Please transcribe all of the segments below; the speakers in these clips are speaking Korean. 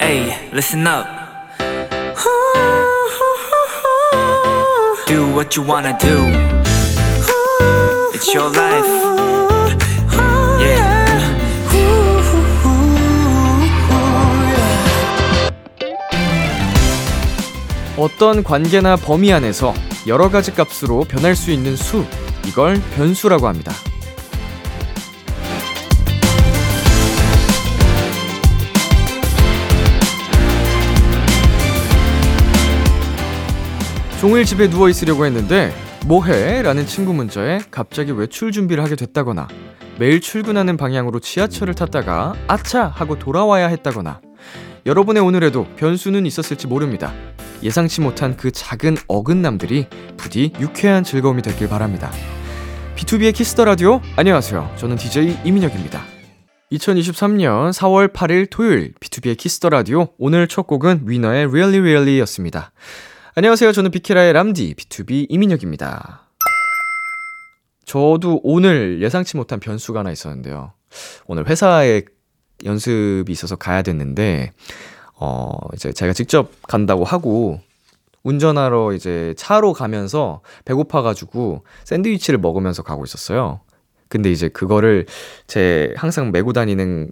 Hey, listen up. Do what you wanna do. It's your life. Yeah. 어떤 관계나 범위 안에서 여러 가지 값으로 변할 수 있는 수, 이걸 변수라고 합니다. 종일 집에 누워 있으려고 했는데 뭐해? 라는 친구 문자에 갑자기 외출 준비를 하게 됐다거나 매일 출근하는 방향으로 지하철을 탔다가 아차! 하고 돌아와야 했다거나 여러분의 오늘에도 변수는 있었을지 모릅니다. 예상치 못한 그 작은 어긋남들이 부디 유쾌한 즐거움이 됐길 바랍니다. BTOB의 키스 더 라디오 안녕하세요. 저는 DJ 이민혁입니다. 2023년 4월 8일 토요일 BTOB의 키스 더 라디오 오늘 첫 곡은 위너의 Really Really였습니다. 안녕하세요. 저는 비키라의 람디 B2B 이민혁입니다. 저도 오늘 예상치 못한 변수가 하나 있었는데요. 오늘 회사에 연습이 있어서 가야 됐는데 어 이제 제가 직접 간다고 하고 운전하러 이제 차로 가면서 배고파 가지고 샌드위치를 먹으면서 가고 있었어요. 근데 이제 그거를 제 항상 메고 다니는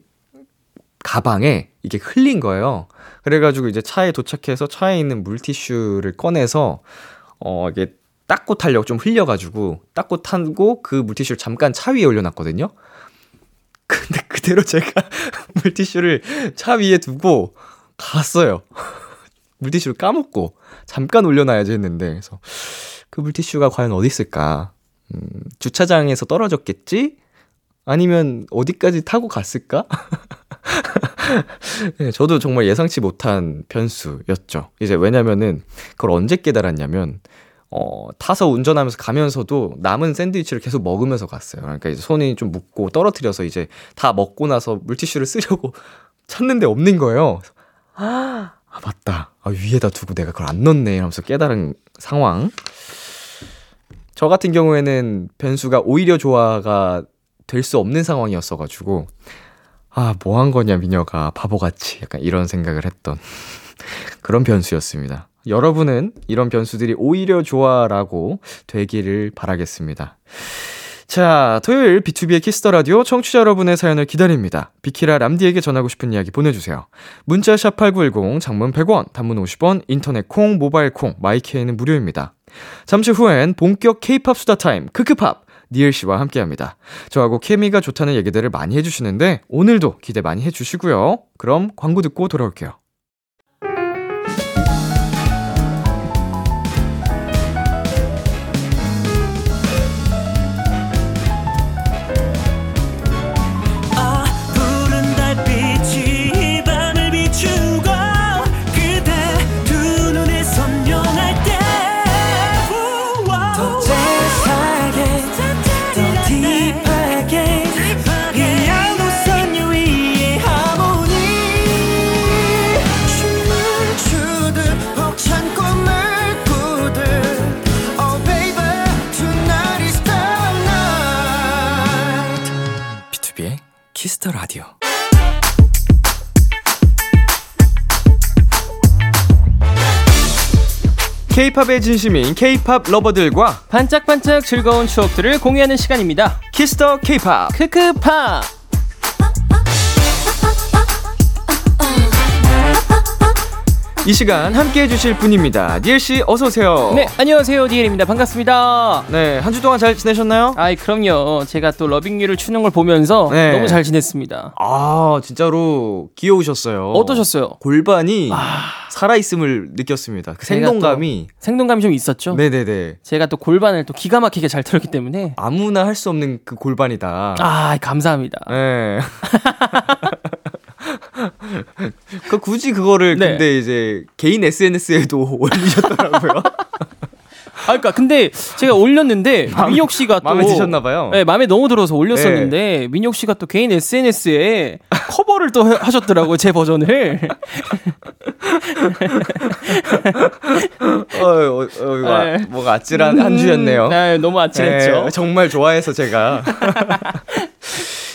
가방에 이게 흘린 거예요. 그래가지고 이제 차에 도착해서 차에 있는 물티슈를 꺼내서 어 이게 닦고 타려고 좀 흘려가지고 닦고 타고 그 물티슈를 잠깐 차 위에 올려놨거든요. 근데 그대로 제가 물티슈를 차 위에 두고 갔어요. 물티슈를 까먹고 잠깐 올려놔야지 했는데 그래서 그 물티슈가 과연 어디 있을까? 음, 주차장에서 떨어졌겠지? 아니면 어디까지 타고 갔을까? 네, 저도 정말 예상치 못한 변수였죠. 이제 왜냐면은 그걸 언제 깨달았냐면 어, 타서 운전하면서 가면서도 남은 샌드위치를 계속 먹으면서 갔어요. 그러니까 이제 손이 좀 묻고 떨어뜨려서 이제 다 먹고 나서 물티슈를 쓰려고 찾는데 없는 거예요. 아, 맞다. 아, 위에다 두고 내가 그걸 안 넣네. 하면서 깨달은 상황. 저 같은 경우에는 변수가 오히려 조화가 될 수 없는 상황이었어가지고, 아, 뭐 한 거냐, 민혁아. 바보같이. 약간 이런 생각을 했던 그런 변수였습니다. 여러분은 이런 변수들이 오히려 좋아라고 되기를 바라겠습니다. 자, 토요일 BTOB의 키스 더 라디오 청취자 여러분의 사연을 기다립니다. 비키라 람디에게 전하고 싶은 이야기 보내주세요. 문자 샵 #8910 장문 100원, 단문 50원, 인터넷 콩, 모바일 콩, 마이케이는 무료입니다. 잠시 후엔 본격 K-팝 수다 타임 크크팝 니엘 씨와 함께 합니다. 저하고 케미가 좋다는 얘기들을 많이 해주시는데 오늘도 기대 많이 해주시고요. 그럼 광고 듣고 돌아올게요. K-팝에 진심인 K-팝 lover들과 반짝반짝 즐거운 추억들을 공유하는 시간입니다. 키스 더 K-팝. 크크팝. 이 시간 함께 해주실 분입니다. 니엘 씨 어서 오세요. 네, 안녕하세요. 니엘입니다. 반갑습니다. 네, 한 주 동안 잘 지내셨나요? 아이, 그럼요. 제가 또 Loving U를 추는 걸 보면서 네. 너무 잘 지냈습니다. 아, 진짜로 귀여우셨어요. 어떠셨어요? 골반이 살아있음을 느꼈습니다. 그 생동감이. 생동감이 좀 있었죠? 네네네. 제가 또 골반을 또 기가 막히게 잘 털기 때문에 아무나 할 수 없는 그 골반이다. 아, 감사합니다. 네. 그 굳이 그거를 네. 근데 이제 개인 SNS에도 올리셨더라고요. 아, 그러니까 근데 제가 올렸는데 민혁 씨가 또 마음에 드셨나 봐요. 네, 마음에 너무 들어서 올렸었는데 민혁 씨가 또 개인 SNS에 커버를 또 해- 하셨더라고요. 제 버전을. 어, 어, 어, 이거 아- 네. 뭐가 아찔한 한 주였네요. 네, 너무 아찔했죠. 네, 정말 좋아해서 제가.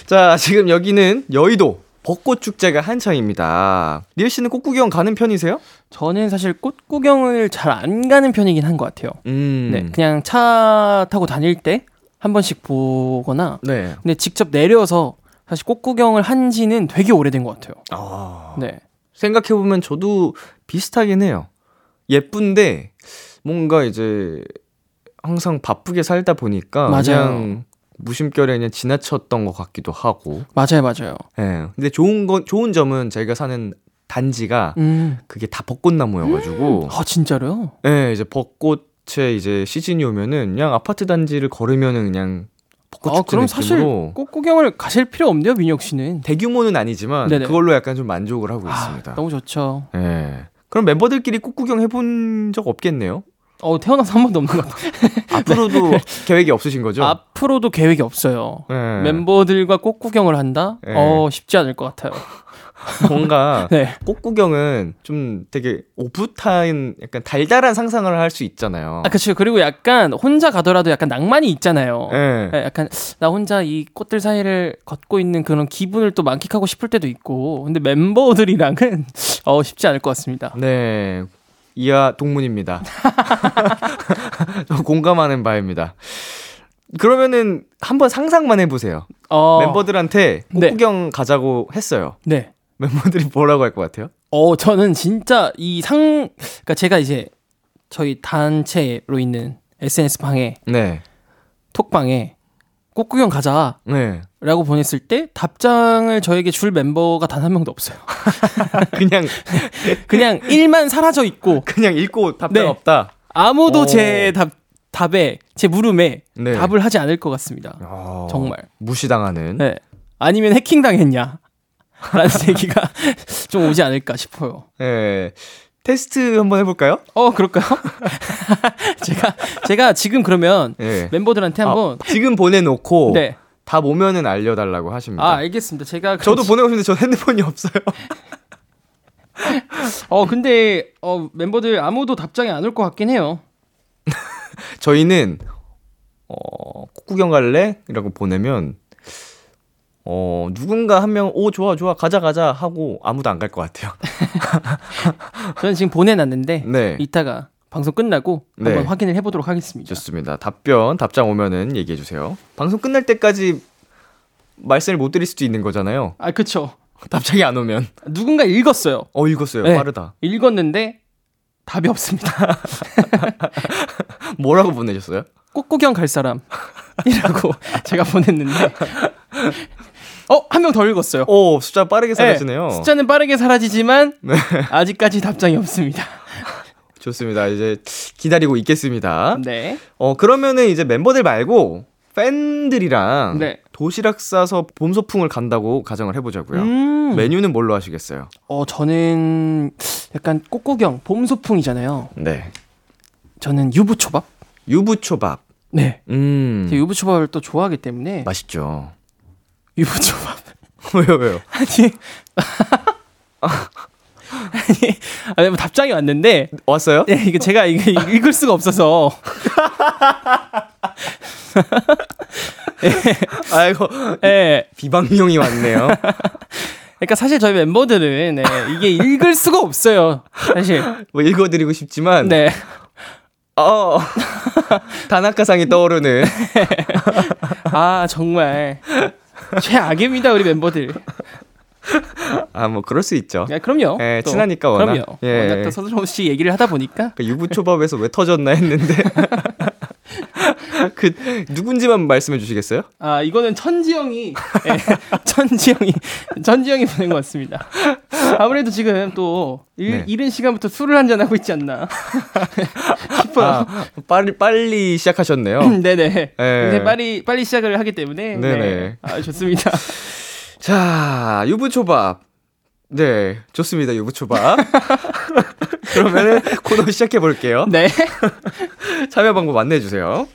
자, 지금 여기는 여의도 벚꽃 축제가 한창입니다. 리엘 씨는 꽃 구경 가는 편이세요? 저는 사실 꽃 구경을 잘 안 가는 편이긴 한 것 같아요. 음. 네, 그냥 차 타고 다닐 때 한 번씩 보거나 네. 근데 직접 내려서 사실 꽃 구경을 한 지는 되게 오래된 것 같아요. 아. 네. 생각해 보면 저도 비슷하긴 해요. 예쁜데, 뭔가 이제, 항상 바쁘게 살다 보니까. 맞아요. 그냥 무심결에 그냥 지나쳤던 것 같기도 하고. 맞아요, 맞아요. 예. 근데 좋은 건, 좋은 점은 저희가 사는 단지가 음. 그게 다 벚꽃나무여가지고. 아, 진짜로요? 예, 이제 벚꽃의 이제 시즌이 오면은 그냥 아파트 단지를 걸으면은 그냥 벚꽃 아, 축제 그럼 사실 느낌으로 꽃 구경을 가실 필요 없네요, 민혁 씨는. 대규모는 아니지만 네네. 그걸로 약간 좀 만족을 하고 아, 있습니다. 너무 좋죠. 예. 그럼 멤버들끼리 꽃 구경 해본 적 없겠네요? 어, 태어나서 한 번도 없는 것 같아요. 앞으로도 계획이 없으신 거죠? 앞으로도 계획이 없어요. 예. 멤버들과 꽃 구경을 한다? 네. 어, 쉽지 않을 것 같아요. 뭔가 네. 꽃 구경은 좀 되게 오붓한 약간 달달한 상상을 할 수 있잖아요. 아, 그쵸. 그리고 약간 혼자 가더라도 약간 낭만이 있잖아요. 예. 네, 약간 나 혼자 이 꽃들 사이를 걷고 있는 그런 기분을 또 만끽하고 싶을 때도 있고. 근데 멤버들이랑은 어, 쉽지 않을 것 같습니다. 네. 이하 동문입니다. 저 공감하는 바입니다. 그러면은 한번 상상만 해보세요. 어, 멤버들한테 꽃 네. 구경 가자고 했어요. 네. 멤버들이 뭐라고 할 것 같아요? 어, 저는 진짜 이 상, 그니까 제가 이제 저희 단체로 있는 SNS 방에, 네. 톡방에 꽃 구경 가자. 네. 라고 보냈을 때 답장을 저에게 줄 멤버가 단 한 명도 없어요. 그냥 그냥 일만 사라져 있고 그냥 읽고 답장 네. 없다. 아무도 오. 제 답, 답에 제 물음에 네. 답을 하지 않을 것 같습니다. 어, 정말. 무시당하는. 네. 아니면 해킹 당했냐? 라는 얘기가 좀 오지 않을까 싶어요. 네. 테스트 한번 해볼까요? 어, 그럴까요? 제가 제가 지금 그러면 네. 멤버들한테 한번 아, 지금 보내놓고 네. 답 오면은 알려달라고 하십니다. 아, 알겠습니다. 제가 저도 그럼- 보내고 싶은데 저 핸드폰이 없어요. 어, 근데 어, 멤버들 아무도 답장이 안 올 것 같긴 해요. 저희는 어, 꽃구경 갈래? 이라고 보내면 어, 누군가 한 명, 오, 좋아, 좋아, 가자, 가자 하고 아무도 안 갈 것 같아요. 저는 지금 보내놨는데 네. 이따가 방송 끝나고 네. 한번 확인을 해보도록 하겠습니다. 좋습니다. 답변, 답장 오면은 얘기해주세요. 방송 끝날 때까지 말씀을 못 드릴 수도 있는 거잖아요. 아, 그쵸. 답장이 안 오면. 누군가 읽었어요. 어, 읽었어요. 네. 빠르다. 읽었는데 답이 없습니다. 뭐라고 보내셨어요? 꽃구경 갈 사람 이라고 제가 보냈는데 어 한 명 더 읽었어요. 오, 숫자 빠르게 사라지네요. 네, 숫자는 빠르게 사라지지만 네. 아직까지 답장이 없습니다. 좋습니다. 이제 기다리고 있겠습니다. 네. 어, 그러면은 이제 멤버들 말고 팬들이랑 네. 도시락 싸서 봄 소풍을 간다고 가정을 해보자고요. 음. 메뉴는 뭘로 하시겠어요? 어 저는 약간 꽃구경 봄 소풍이잖아요. 네. 저는 유부초밥. 유부초밥. 네. 음. 유부초밥을 또 좋아하기 때문에 맛있죠. 유부초밥. 왜요, 왜요? 아니 아니 아니 뭐 답장이 왔는데 왔어요? 네, 이거 제가 이거 읽을 수가 없어서 아이고, 예. 비방용이 왔네요. 그러니까 사실 저희 멤버들은 네, 이게 읽을 수가 없어요. 사실. 뭐 읽어드리고 싶지만, 네. 어, 다나카상이 떠오르는. 아 정말 최악입니다 우리 멤버들. 아, 뭐, 그럴 수 있죠. 야, 그럼요. 예, 또. 친하니까 워낙. 그럼요. 예. 워낙 또 서두없이 얘기를 하다 보니까 그 유부초밥에서 왜 터졌나 했는데. 그, 누군지만 말씀해 주시겠어요? 아 이거는 천지영이 예, 천지영이 천지영이 보낸 것 같습니다. 아무래도 지금 또 일, 네. 이른 시간부터 술을 한잔 하고 있지 않나 싶어요. 아, 빨리, 빨리 시작하셨네요. 네네. 예. 요새 빨리 빨리 시작을 하기 때문에 네네. 네. 아 좋습니다. 자, 유부초밥. 네, 좋습니다. 유부초밥. 그러면은 코너 시작해 볼게요. 네. 참여 방법 안내해 주세요.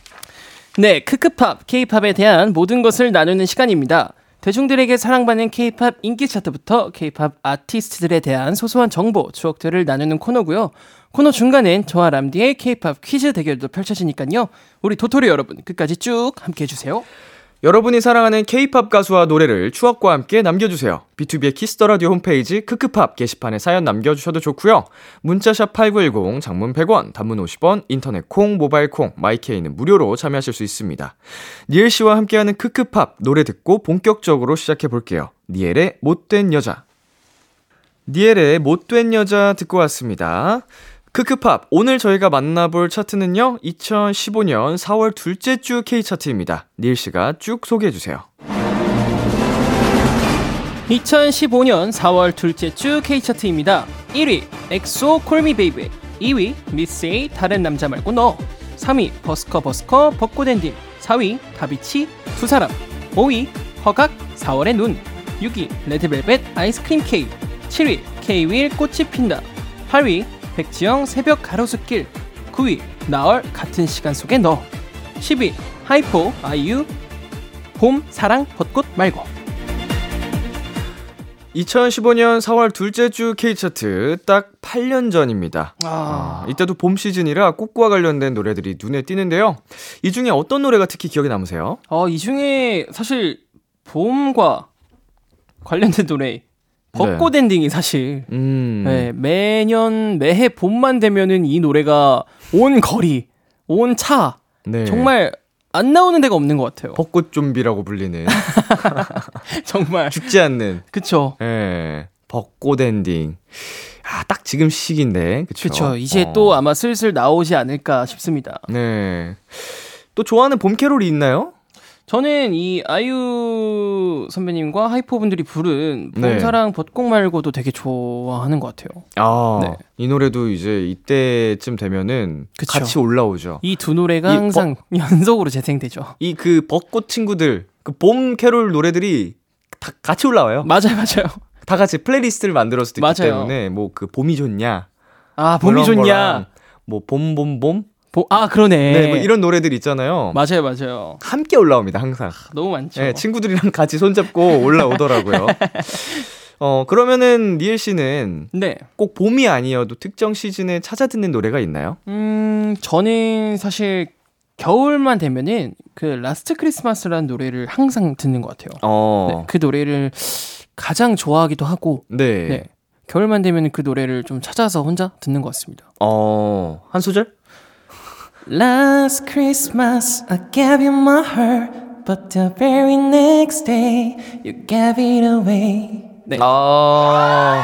네, 크크팝, 케이팝에 대한 모든 것을 나누는 시간입니다. 대중들에게 사랑받는 케이팝 인기 차트부터 케이팝 아티스트들에 대한 소소한 정보, 추억들을 나누는 코너고요. 코너 중간엔 저와 람디의 케이팝 퀴즈 대결도 펼쳐지니까요. 우리 도토리 여러분 끝까지 쭉 함께 해주세요. 여러분이 사랑하는 케이팝 가수와 노래를 추억과 함께 남겨주세요. 비투비의 키스 더 라디오 홈페이지 크크팝 게시판에 사연 남겨주셔도 좋고요. 문자샵 8910, 장문 100원, 단문 50원, 인터넷 콩, 모바일 콩, 마이케이는 무료로 참여하실 수 있습니다. 니엘 씨와 함께하는 크크팝 노래 듣고 본격적으로 시작해 볼게요. 니엘의 못된 여자. 니엘의 못된 여자 듣고 왔습니다. 크크팝 오늘 저희가 만나볼 차트는요 2015년 4월 둘째 주 K 차트입니다. 닐 씨가 쭉 소개해 주세요. 2015년 4월 둘째 주 K차트입니다. 1위 엑소 Call Me Baby. 2위 미스에이 다른 남자 말고 너. 3위 버스커 버스커 벚꽃 엔딩 4위 다비치 두 사람. 5위 허각 4월의 눈. 6위 레드벨벳 아이스크림 케이크. 7위 K-윌 꽃이 핀다. 8위 백지영 새벽 가로수길 9위 나얼 같은 시간 속에 너 10위 하이포 아이유 봄 사랑 벚꽃 말고 2015년 4월 둘째 주 K 차트 딱 8년 전입니다. 아, 이때도 봄 시즌이라 꽃과 관련된 노래들이 눈에 띄는데요. 이 중에 어떤 노래가 특히 기억에 남으세요? 어, 이 중에 사실 봄과 관련된 노래 벚꽃 엔딩이 사실 음. 네, 매년 매해 봄만 되면은 이 노래가 온 거리, 온차 네. 정말 안 나오는 데가 없는 것 같아요. 벚꽃 좀비라고 불리는 정말 죽지 않는 그쵸. 예. 벚꽃 엔딩. 아, 딱 지금 시기인데. 그쵸? 그쵸. 이제 어. 또 아마 슬슬 나오지 않을까 싶습니다. 네. 또 좋아하는 봄 캐롤이 있나요? 저는 이 아이유 선배님과 하이포 분들이 부른 네. 봄사랑 벚꽃 말고도 되게 좋아하는 것 같아요. 아, 네. 이 노래도 이제 이때쯤 되면은 그쵸. 같이 올라오죠. 이 두 노래가 이 항상 연속으로 재생되죠. 이 그 벚꽃 친구들, 그 봄 캐롤 노래들이 다 같이 올라와요. 맞아요, 맞아요. 다 같이 playlist를 만들어서 듣기 맞아요. 때문에 뭐 그 봄이 좋냐, 아, 봄이 좋냐. 뭐 봄 봄 봄, 보, 아, 그러네. 네, 뭐 이런 노래들 있잖아요. 맞아요, 맞아요. 함께 올라옵니다, 항상. 너무 많죠. 네, 친구들이랑 같이 손잡고 올라오더라고요. 어, 그러면은 니엘 씨는 네. 꼭 봄이 아니어도 특정 시즌에 찾아 듣는 노래가 있나요? 음, 저는 사실 겨울만 되면은 그 Last Christmas라는 노래를 항상 듣는 것 같아요. 어. 네, 그 노래를 가장 좋아하기도 하고, 네. 네. 겨울만 되면 그 노래를 좀 찾아서 혼자 듣는 것 같습니다. 어, 한 소절? Last Christmas I gave you my heart, but the very next day you gave it away. 네. 아.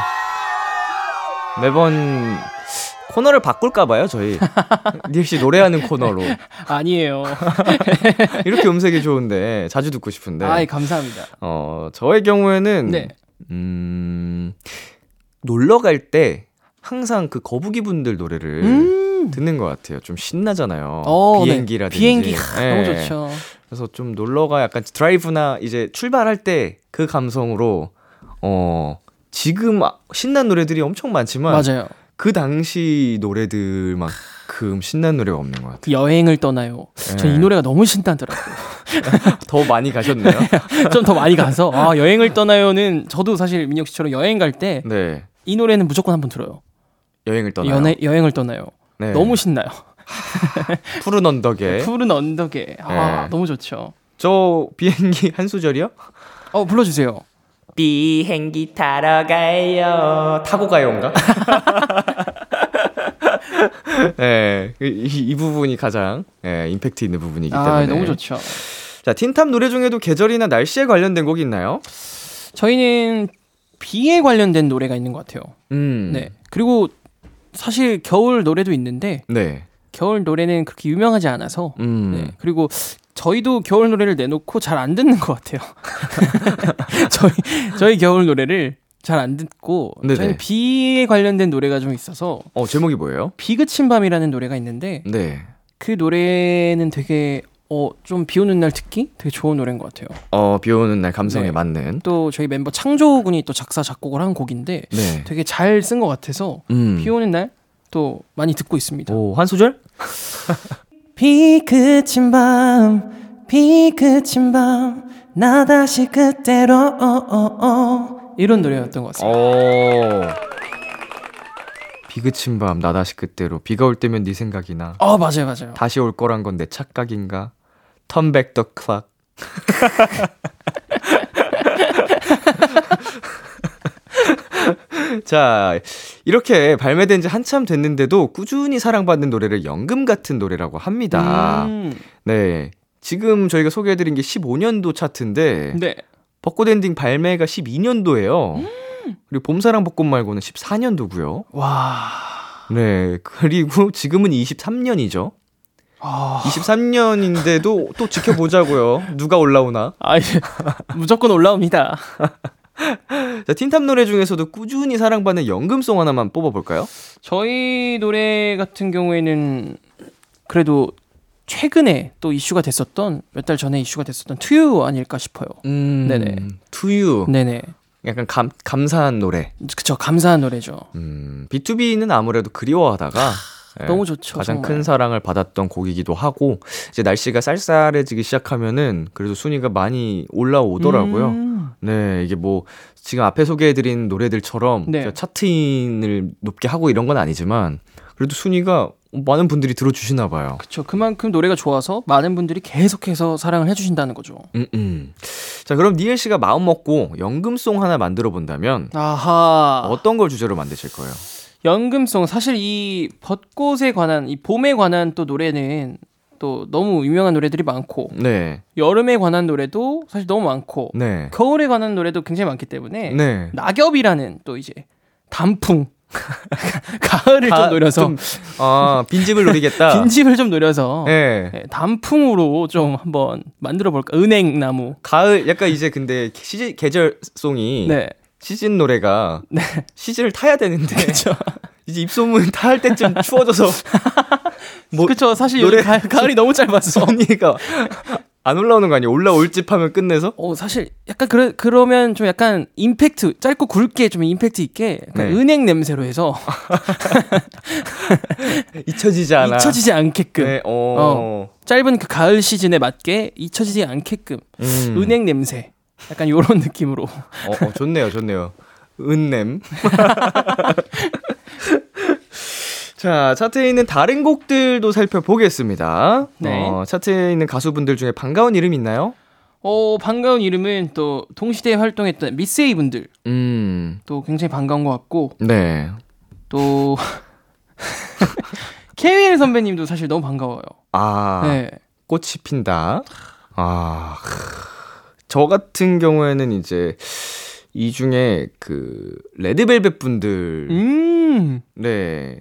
매번 코너를 바꿀까 봐요, 저희. 니엘 씨 노래하는 코너로. 아니에요. 이렇게 음색이 좋은데, 자주 듣고 싶은데. 아이 감사합니다. 어, 저의 경우에는, 네. 음, 놀러 갈 때 항상 그 거북이 분들 노래를 음. 듣는 것 같아요. 좀 신나잖아요. 어, 네. 비행기라든지. 비행기 하, 네. 너무 좋죠. 그래서 좀 놀러가 약간 드라이브나 이제 출발할 때 그 감성으로 어 지금 아- 신난 노래들이 엄청 많지만 맞아요. 그 당시 노래들만큼 신난 노래가 없는 것 같아요. 그 여행을 떠나요. 전이 네. 노래가 너무 신나더라고요. 더 많이 가셨네요. 좀 더 많이 가서 아 여행을 떠나요는 저도 사실 민혁 씨처럼 여행 갈때이 네. 노래는 무조건 한번 들어요. 여행을 떠나요. 연애, 여행을 떠나요. 네. 너무 신나요. 푸른 언덕에 푸른 언덕에 아 네. 너무 좋죠. 저 비행기 한 소절이요? 어 불러주세요. 비행기 타러 가요. 타고 가요인가? 네, 이, 이 부분이 가장 예, 임팩트 있는 부분이기 때문에. 아 너무 좋죠. 자, 틴탑 노래 중에도 계절이나 날씨에 관련된 곡이 있나요? 저희는 비에 관련된 노래가 있는 것 같아요. 음. 네 그리고 사실 겨울 노래도 있는데 네. 겨울 노래는 그렇게 유명하지 않아서 음. 네. 그리고 저희도 겨울 노래를 내놓고 잘 안 듣는 것 같아요. 저희 저희 겨울 노래를 잘 안 듣고 네네. 저희는 비에 관련된 노래가 좀 있어서 어, 제목이 뭐예요? 비 그친 밤이라는 노래가 있는데 네. 그 노래는 되게 어 좀 비 오는 날 듣기 되게 좋은 노래인 것 같아요. 어, 비 오는 날 감성에 네. 맞는. 또 저희 멤버 창조 군이 또 작사 작곡을 한 곡인데 네. 되게 잘 쓴 것 같아서 음. 비 오는 날 또 많이 듣고 있습니다. 오, 한 소절? 비 그친 밤, 비 그친 밤, 나 다시 그때로 어, 어, 어. 이런 노래였던 것 같습니다. 오. 비 그친 밤, 나 다시 그때로. 비가 올 때면 네 생각이 나. 어, 맞아요, 맞아요. 다시 올 거란 건 내 착각인가? Turn back the clock. 자, 이렇게 발매된 지 한참 됐는데도 꾸준히 사랑받는 노래를 연금 같은 노래라고 합니다. 음, 네. 지금 저희가 소개해드린 게 15년도 차트인데, 네. 벚꽃 엔딩 발매가 12년도예요. 그리고 봄사랑 벚꽃 말고는 14년도고요. 와. 네. 그리고 지금은 23년이죠. 아, 23년인데도 또 지켜보자고요. 누가 올라오나. 아, 예. 무조건 올라옵니다. 자, 틴탑 노래 중에서도 꾸준히 사랑받는 연금송 하나만 뽑아볼까요? 저희 노래 같은 경우에는 그래도 최근에 또 이슈가 됐었던 몇 달 전에 이슈가 됐었던 투유 아닐까 싶어요. 음, 네네. 투유. 네네. 약간 감, 감사한 노래. 그쵸 감사한 노래죠. 음, B2B는 아무래도 그리워하다가 예, 너무 좋죠. 가장 정말. 큰 사랑을 받았던 곡이기도 하고 이제 날씨가 쌀쌀해지기 시작하면은 그래도 순위가 많이 올라오더라고요. 음, 네, 이게 뭐 지금 앞에 소개해드린 노래들처럼 네. 차트인을 높게 하고 이런 건 아니지만 그래도 순위가 많은 분들이 들어주시나 봐요. 그쵸 그만큼 노래가 좋아서 많은 분들이 계속해서 사랑을 해주신다는 거죠. 음, 음. 자, 그럼 니엘 씨가 마음 먹고 연금송 하나 만들어 본다면 아하. 어떤 걸 주제로 만드실 거예요? 연금송. 사실 이 벚꽃에 관한 이 봄에 관한 또 노래는 또 너무 유명한 노래들이 많고 네, 여름에 관한 노래도 사실 너무 많고 네, 겨울에 관한 노래도 굉장히 많기 때문에 네. 낙엽이라는 또 이제 단풍. 가을을 좀 가- 노려서. 좀, 아, 빈집을 노리겠다. 빈집을 좀 노려서. 네. 예, 단풍으로 좀 한번 만들어 볼까? 은행나무. 가을 약간 이제 근데 시즌 계절송이 네 시즌 노래가 시즌을 타야 되는데 그렇죠 이제 입소문 탈 때쯤 추워져서 뭐 그렇죠 사실 노래- 가, 가을이 너무 짧았어 언니가 안 올라오는 거 아니에요? 올라올 집 하면 끝내서? 어 사실 약간 그러, 그러면 좀 약간 임팩트 짧고 굵게 좀 임팩트 있게 네. 은행 냄새로 해서 잊혀지지 않아. 잊혀지지 않게끔 네, 어. 짧은 그 가을 시즌에 맞게 잊혀지지 않게끔 음. 은행 냄새 약간 요런 느낌으로 어, 어, 좋네요, 좋네요. 은냄. 자, 차트에 있는 다른 곡들도 살펴보겠습니다. 네. 어, 차트에 있는 가수분들 중에 반가운 이름 있나요? 어 반가운 이름은 또 동시대에 활동했던 미스에이 분들 음, 또 굉장히 반가운 것 같고 네. 또 케윌 선배님도 사실 너무 반가워요. 아, 네. 꽃이 핀다. 아, 저 같은 경우에는 이제 이 중에 그 레드벨벳 분들 음. 네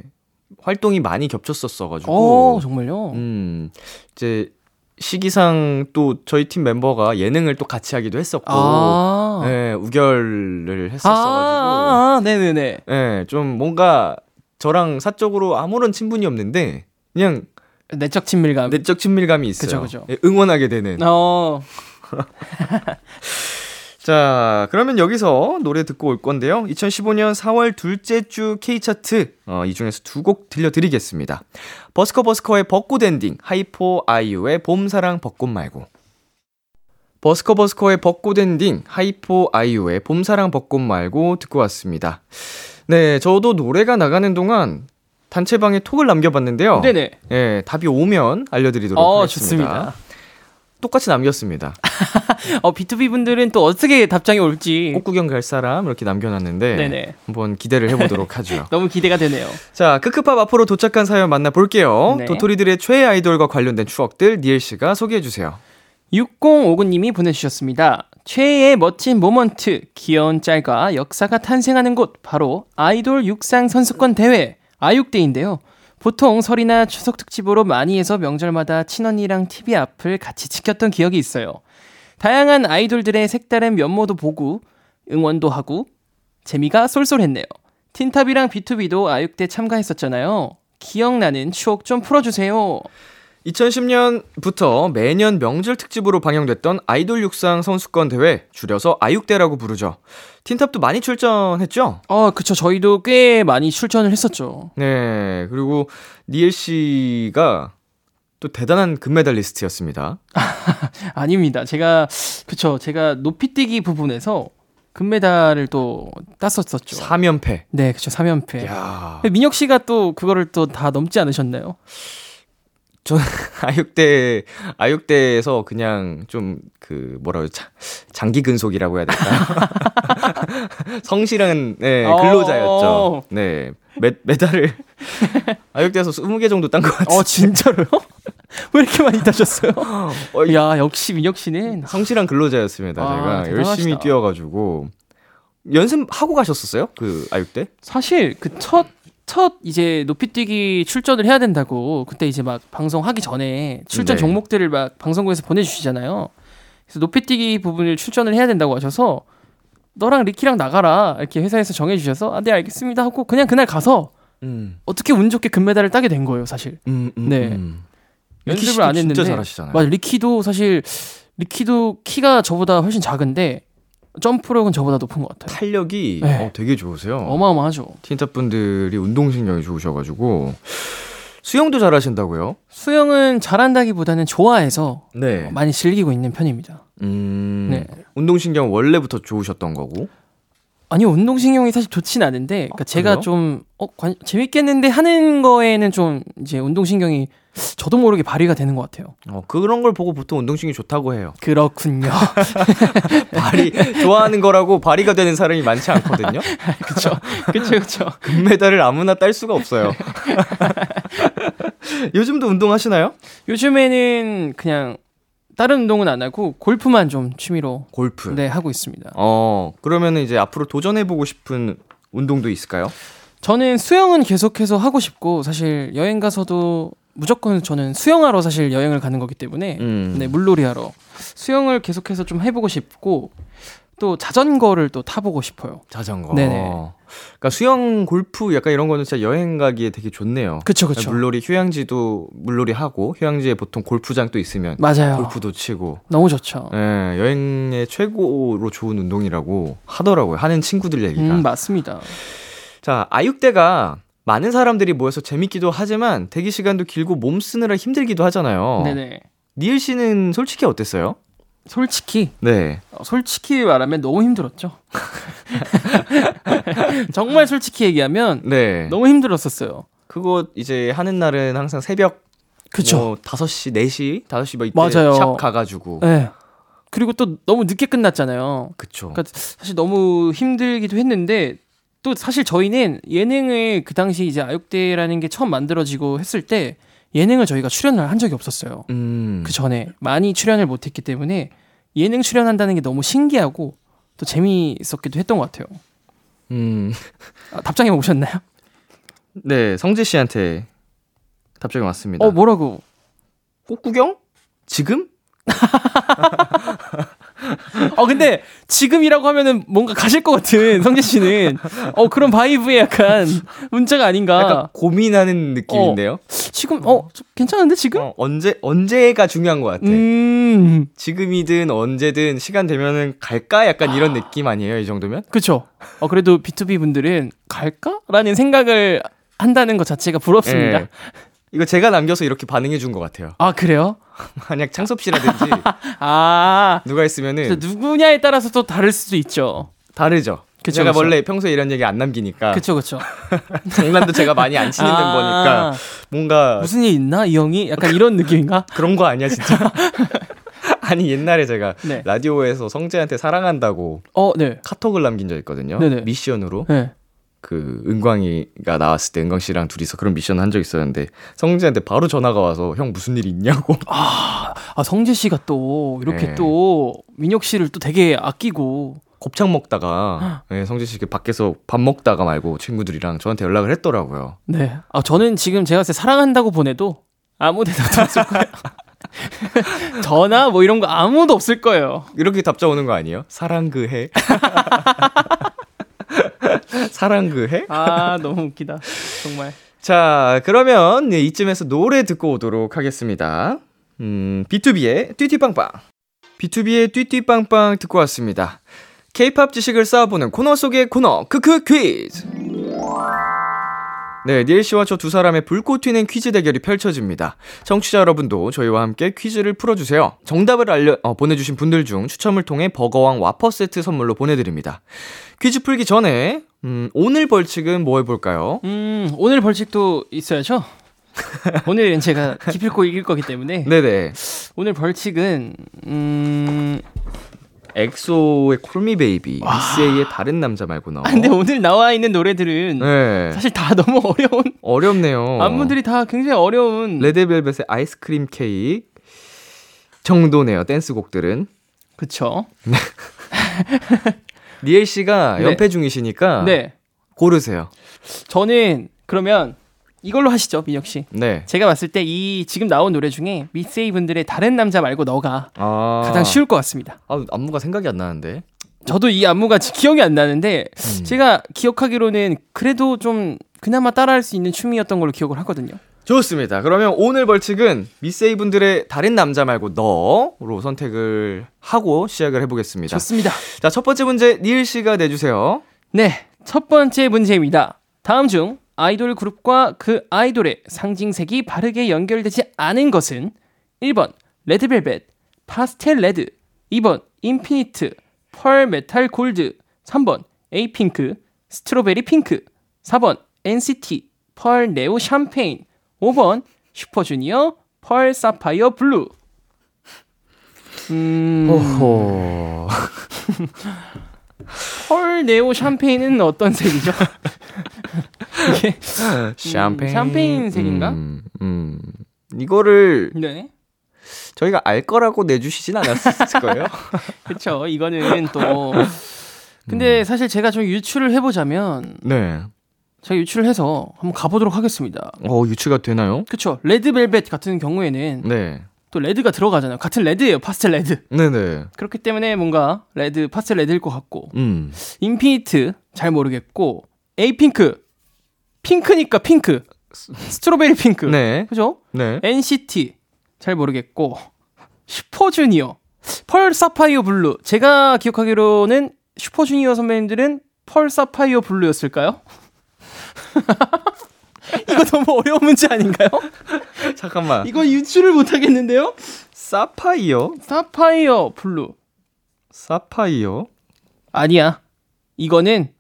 활동이 많이 겹쳤었어 가지고 어 정말요. 음 이제 시기상 또 저희 팀 멤버가 예능을 또 같이 하기도 했었고 아. 네 우결을 아, 했었어가지고 아, 아, 네네네. 네, 좀 뭔가 저랑 사적으로 아무런 친분이 없는데 그냥 내적 친밀감. 내적 친밀감이 있어요. 그죠, 그죠. 예, 응원하게 되는. 어. 자, 그러면 여기서 노래 듣고 올 건데요. 2015년 4월 둘째 주 K차트, 어, 이 중에서 두 곡 들려드리겠습니다. 버스커 버스커의 벚꽃 엔딩, 하이포 아이유의 봄사랑 벚꽃 말고. 버스커 버스커의 벚꽃 엔딩, 하이포 아이유의 봄사랑 벚꽃 말고 듣고 왔습니다. 네, 저도 노래가 나가는 동안 단체방에 톡을 남겨봤는데요. 네네. 예, 답이 오면 알려드리도록 어, 하겠습니다. 좋습니다. 똑같이 남겼습니다. 어, B2B 분들은 또 어떻게 답장이 올지 꽃 구경 갈 사람 이렇게 남겨놨는데 네네. 한번 기대를 해보도록 하죠. 너무 기대가 되네요. 자, 크크팝 앞으로 도착한 사연 만나볼게요. 네. 도토리들의 최애 아이돌과 관련된 추억들 니엘 씨가 소개해주세요. 6059님이 보내주셨습니다. 최애의 멋진 모먼트, 귀여운 짤과 역사가 탄생하는 곳, 바로 아이돌 육상 선수권 대회, 아육대인데요. 보통 설이나 추석 특집으로 많이 해서 명절마다 친언니랑 TV 앞을 같이 지켰던 기억이 있어요. 다양한 아이돌들의 색다른 면모도 보고, 응원도 하고, 재미가 쏠쏠했네요. 틴탑이랑 B2B도 아육대 참가했었잖아요. 기억나는 추억 좀 풀어주세요. 2010년부터 매년 명절 특집으로 방영됐던 아이돌 육상 선수권 대회, 줄여서 아육대라고 부르죠. 틴탑도 많이 출전했죠? 어, 그쵸. 저희도 꽤 많이 출전을 했었죠. 네, 그리고 니엘 씨가 또 대단한 금메달리스트였습니다. 아닙니다. 제가, 그쵸. 제가 높이뛰기 부분에서 금메달을 또 땄었었죠. 3연패. 네, 그쵸. 3연패. 야 민혁 씨가 또 그거를 또 다 넘지 않으셨나요? 저는 아육대 아육대에서 그냥 좀 그 뭐라 그러지 장기 근속이라고 해야 될까요? 성실한 네, 어. 근로자였죠. 네. 메, 메달을 아육대에서 20개 정도 딴 것 같아요. 어 진짜로요? 왜 이렇게 많이 따셨어요? 어, 야 역시 민혁 씨는 성실한 근로자였습니다. 아, 제가 대단하시다. 열심히 뛰어가지고 연습하고 가셨었어요? 그 아육대? 사실 그첫 첫 이제 높이뛰기 출전을 해야 된다고 그때 이제 막 방송하기 전에 출전 네. 종목들을 막 방송국에서 보내주시잖아요. 그래서 높이뛰기 부분을 출전을 해야 된다고 하셔서 너랑 리키랑 나가라 이렇게 회사에서 정해주셔서 아, 네 알겠습니다 하고 그냥 그날 가서 음. 어떻게 운 좋게 금메달을 따게 된 거예요 사실. 음, 음, 네. 음. 연습을 안 했는데 진짜 잘하시잖아요. 맞아 리키도 사실 리키도 키가 저보다 훨씬 작은데 점프력은 저보다 높은 것 같아요. 탄력이 네. 어, 되게 좋으세요. 어마어마하죠. 티니타 분들이 운동신경이 좋으셔가지고 수영도 잘하신다고요? 수영은 잘한다기보다는 좋아해서 네. 많이 즐기고 있는 편입니다. 음, 네. 운동신경 원래부터 좋으셨던 거고. 아니요 운동신경이 사실 좋진 않은데 그러니까 제가 그래요? 좀 어, 관- 재밌겠는데 하는 거에는 좀 이제 운동신경이 저도 모르게 발휘가 되는 것 같아요. 어, 그런 걸 보고 보통 운동신경이 좋다고 해요. 그렇군요. 발이 좋아하는 거라고 발휘가 되는 사람이 많지 않거든요. 그쵸 그쵸 그쵸. 금메달을 아무나 딸 수가 없어요. 요즘도 운동하시나요? 요즘에는 그냥 다른 운동은 안 하고 골프만 좀 취미로 골프. 네 하고 있습니다. 어, 그러면은 이제 앞으로 도전해보고 싶은 운동도 있을까요? 저는 수영은 계속해서 하고 싶고 사실 여행 가서도 무조건 저는 수영하러 사실 여행을 가는 거기 때문에 음. 네 물놀이 하러 수영을 계속해서 좀 해보고 싶고 또 자전거를 또 타보고 싶어요. 자전거. 네네. 그러니까 수영, 골프 약간 이런 거는 진짜 여행 가기에 되게 좋네요. 그쵸 그쵸. 물놀이 휴양지도 물놀이 하고 휴양지에 보통 골프장 또 있으면 맞아요. 골프도 치고 너무 좋죠. 예, 여행의 최고로 좋은 운동이라고 하더라고요. 하는 친구들 얘기가. 음 맞습니다. 자, 아육대가 많은 사람들이 모여서 재밌기도 하지만 대기 시간도 길고 몸 쓰느라 힘들기도 하잖아요. 네네. 니엘 씨는 솔직히 어땠어요? 솔직히 네. 어, 솔직히 말하면 너무 힘들었죠. 정말 솔직히 얘기하면 네. 너무 힘들었었어요. 그거 이제 하는 날은 항상 새벽 그쵸. 뭐 5시, 4시, 5시 뭐 이때 맞아요. 샵 가가지고. 네. 그리고 또 너무 늦게 끝났잖아요. 그쵸. 그러니까 사실 너무 힘들기도 했는데 또 사실 저희는 예능을 그 당시 이제 아육대라는 게 처음 만들어지고 했을 때 예능을 저희가 출연을 한 적이 없었어요. 음. 그 전에 많이 출연을 못했기 때문에 예능 출연한다는 게 너무 신기하고 또 재미있었기도 했던 것 같아요. 음. 아, 답장이 오셨나요? 네, 성재 씨한테 답장이 왔습니다. 어 뭐라고? 꽃구경? 지금? 어 근데 지금이라고 하면은 뭔가 가실 것 같은 성재 씨는 어 그런 바이브의 약간 문자가 아닌가. 약간 고민하는 느낌인데요. 지금 어 저- 괜찮은데 지금? 어, 언제 언제가 중요한 것 같아. 음 지금이든 언제든 시간 되면은 갈까? 약간 이런 느낌 아니에요? 이 정도면? 그쵸. 어 그래도 B2B 분들은 갈까라는 생각을 한다는 것 자체가 부럽습니다. 예. 이거 제가 남겨서 이렇게 반응해 준 것 같아요. 아 그래요? 만약 창섭 씨라든지 아 누가 있으면은 누구냐에 따라서 또 다를 수도 있죠. 다르죠. 그쵸, 제가 그쵸. 원래 평소에 이런 얘기 안 남기니까 그쵸 그쵸. 장난도 제가 많이 안 치는 아, 멤버니까 뭔가 무슨 일 있나 이 형이 약간 이런 느낌인가? 그런 거 아니야 진짜. 아니 옛날에 제가 네. 라디오에서 성재한테 사랑한다고 어 네. 카톡을 남긴 적 있거든요. 네네. 미션으로 네. 그 은광이가 나왔을 때 은광 씨랑 둘이서 그런 미션을 한적 있었는데 성재한테 바로 전화가 와서 형 무슨 일 있냐고. 아 성재 씨가 또 이렇게 네. 또 민혁 씨를 또 되게 아끼고 곱창 먹다가 네, 성재 씨 밖에서 밥 먹다가 말고 친구들이랑 저한테 연락을 했더라고요. 네. 아 저는 지금 제가 사랑한다고 보내도 아무 대답도 없을 거예요. 전화 뭐 이런 거 아무도 없을 거예요. 이렇게 답장 오는 거 아니에요? 사랑 그 해. 사랑 그 해? 아 너무 웃기다. 정말. 자, 그러면 네, 이쯤에서 노래 듣고 오도록 하겠습니다. 음, B2B의 띠띠빵빵. B2B의 띠띠빵빵 듣고 왔습니다. K-팝 지식을 쌓아보는 코너 속의 코너, 크크 퀴즈. 네, 니엘 씨와 저 두 사람의 불꽃 튀는 퀴즈 대결이 펼쳐집니다. 청취자 여러분도 저희와 함께 퀴즈를 풀어주세요. 정답을 알려, 어, 보내주신 분들 중 추첨을 통해 버거왕 와퍼 세트 선물로 보내드립니다. 퀴즈 풀기 전에, 음, 오늘 벌칙은 뭐 해볼까요? 음 오늘 벌칙도 있어야죠. 오늘은 제가 기필코 이길 거기 때문에 네네. 오늘 벌칙은 음. 엑소의 Call Me Baby, 미스에이의 다른 남자 말고 너. 아, 근데 오늘 나와 있는 노래들은 네. 사실 다 너무 어려운 어렵네요. 안무들이 다 굉장히 어려운 레드벨벳의 아이스크림 케이크 정도네요. 댄스곡들은. 그쵸? 리엘 씨가 네. 연패 중이시니까 네. 고르세요. 저는 그러면 이걸로 하시죠, 민혁 씨. 네. 제가 봤을 때 이 지금 나온 노래 중에 미세이 분들의 다른 남자 말고 너가 아. 가장 쉬울 것 같습니다. 아, 안무가 생각이 안 나는데. 저도 이 안무가 지- 기억이 안 나는데 음. 제가 기억하기로는 그래도 좀 그나마 따라할 수 있는 춤이었던 걸로 기억을 하거든요. 좋습니다. 그러면 오늘 벌칙은 미세이 분들의 다른 남자 말고 너로 선택을 하고 시작을 해보겠습니다. 좋습니다. 자, 첫 번째 문제 니엘 씨가 내주세요. 네, 첫 번째 문제입니다. 다음 중 아이돌 그룹과 그 아이돌의 상징색이 바르게 연결되지 않은 것은 1번 레드벨벳, 파스텔 red, 2번 인피니트, pearl 메탈 골드, 3번 에이핑크, strawberry 핑크, 4번 NCT, pearl neo 샴페인, 5번 슈퍼주니어, pearl 사파이어 blue. 음, 오호. 펄 네오 샴페인은 어떤 색이죠? 이게 샴페인. 샴페인 색인가? 음, 음. 이거를 네. 저희가 알 거라고 내주시진 않았을 거예요. 그렇죠. 이거는 또 근데 사실 제가 좀 유추를 해보자면 네. 제가 유추를 해서 한번 가보도록 하겠습니다. 어, 유추가 되나요? 그렇죠. 레드벨벳 같은 경우에는 네. 또 red가 들어가잖아요. 같은 red예요. 파스텔 red. 네네. 그렇기 때문에 뭔가 red 파스텔 red일 것 같고 음. 인피니트 잘 모르겠고 에이핑크 핑크니까 핑크 strawberry 핑크 네. 그죠? 네. NCT 잘 모르겠고 슈퍼주니어 pearl 사파이어 blue 제가 기억하기로는 슈퍼주니어 선배님들은 pearl 사파이어 blue였을까요? 이거 너무 어려운 문제 아닌가요? 잠깐만. 이거 유추를 못 하겠는데요? 사파이어? 사파이어 blue 사파이어? 아니야. 이거는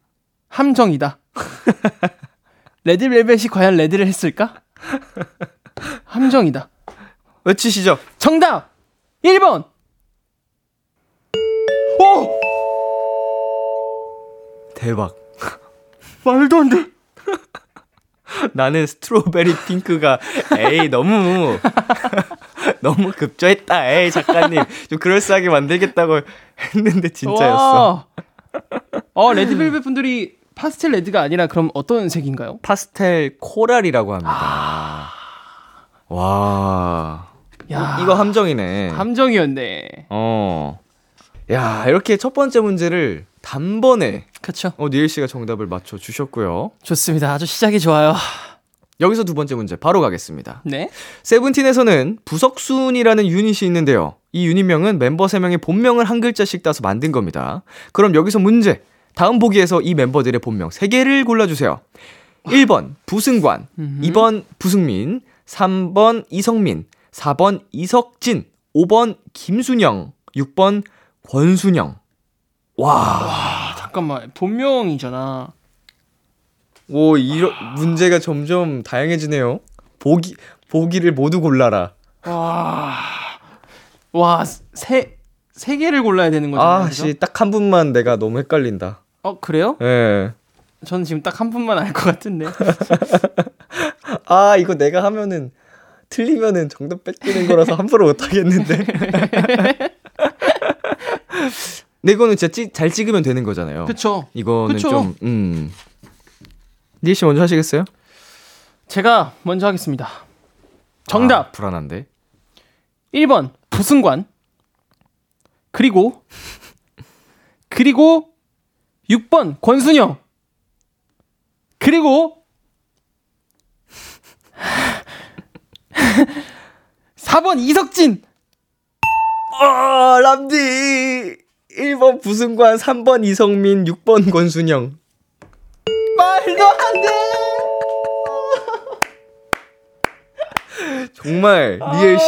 함정이다. 레드벨벳이 과연 red를 했을까? 함정이다. 외치시죠. 정답! 1번! 오! 대박. 말도 안 돼. 나는 strawberry 핑크가 에이 너무 너무 급조했다. 에이 작가님 좀 그럴싸하게 만들겠다고 했는데 진짜였어. 와. 어, 레드벨벳 분들이 파스텔 red가 아니라 그럼 어떤 색인가요? 파스텔 coral이라고 합니다. 와. 야. 이거 함정이네. 함정이었네. 어. 야, 이렇게 첫 번째 문제를 단번에 그쵸. 어, 니엘 씨가 정답을 맞춰 주셨고요. 좋습니다. 아주 시작이 좋아요. 여기서 두 번째 문제 바로 가겠습니다. 네. 세븐틴에서는 부석순이라는 유닛이 있는데요. 이 유닛명은 멤버 3명의 본명을 한 글자씩 따서 만든 겁니다. 그럼 여기서 문제. 다음 보기에서 이 멤버들의 본명 3개를 골라주세요. 1번 부승관, 2번 부승민, 3번 이성민, 4번 이석진, 5번 김순영, 6번 권순영. 와, 아, 잠깐만. 본명이잖아. 오, 이러, 문제가 점점 다양해지네요. 보기, 보기를 모두 골라라. 와. 와, 세, 세 개를 골라야 되는 거잖아요. 아? 씨, 딱 한 분만 내가 너무 헷갈린다. 어, 그래요? 예. 저는 지금 딱 한 분만 알 것 같은데. 아, 이거 내가 하면은, 틀리면은 정답 뺏기는 거라서 함부로 못 하겠는데. 근데 이거는 진짜 찌, 잘 찍으면 되는 거잖아요. 그쵸. 이거는 그쵸. 좀, 음. 니엘 씨 먼저 하시겠어요? 제가 먼저 하겠습니다. 정답. 아, 불안한데. 1번 부승관 그리고 그리고 6번 권순영 그리고 4번 이석진 아, 람디! 1번 부승관, 3번 이성민, 6번 권순영. 말도 안 돼 정말, 니엘 씨,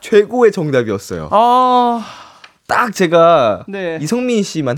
최고의 정답이었어요. 아, 딱 제가 네. 이성민 씨만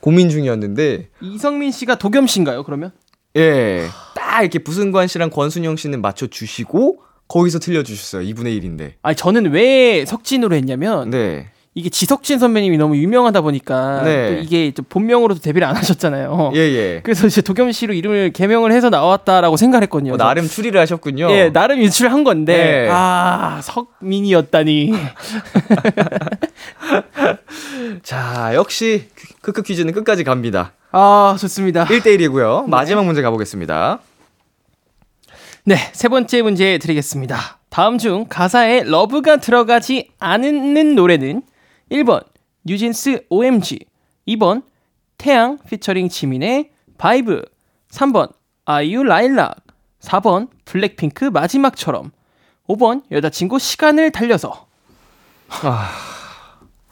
고민 중이었는데, 이성민 씨가 도겸 씨인가요 그러면? 예, 딱딱 이렇게 부승관 씨랑 권순영 씨는 맞춰주시고 거기서 틀려주셨어요. 2분의 1인데. 아니 저는 왜 석진으로 했냐면 네. 이게 지석진 선배님이 너무 유명하다 보니까 네. 또 이게 좀 본명으로도 데뷔를 안 하셨잖아요. 예, 예. 그래서 이제 도겸 씨로 이름을 개명을 해서 나왔다라고 생각했거든요. 어, 나름 추리를 하셨군요. 예, 나름 유출한 건데 네. 아 석민이었다니. 자, 역시 크크 퀴즈는 끝까지 갑니다. 아 좋습니다. 1대1이고요. 마지막 문제 가보겠습니다. 네, 세 번째 문제 드리겠습니다. 다음 중 가사에 love가 들어가지 않는 노래는 1번 뉴진스 OMG, 2번 태양 피처링 지민의 VIBE, 3번 아이유 라일락, 4번 블랙핑크 마지막처럼, 5번 여자친구 시간을 달려서.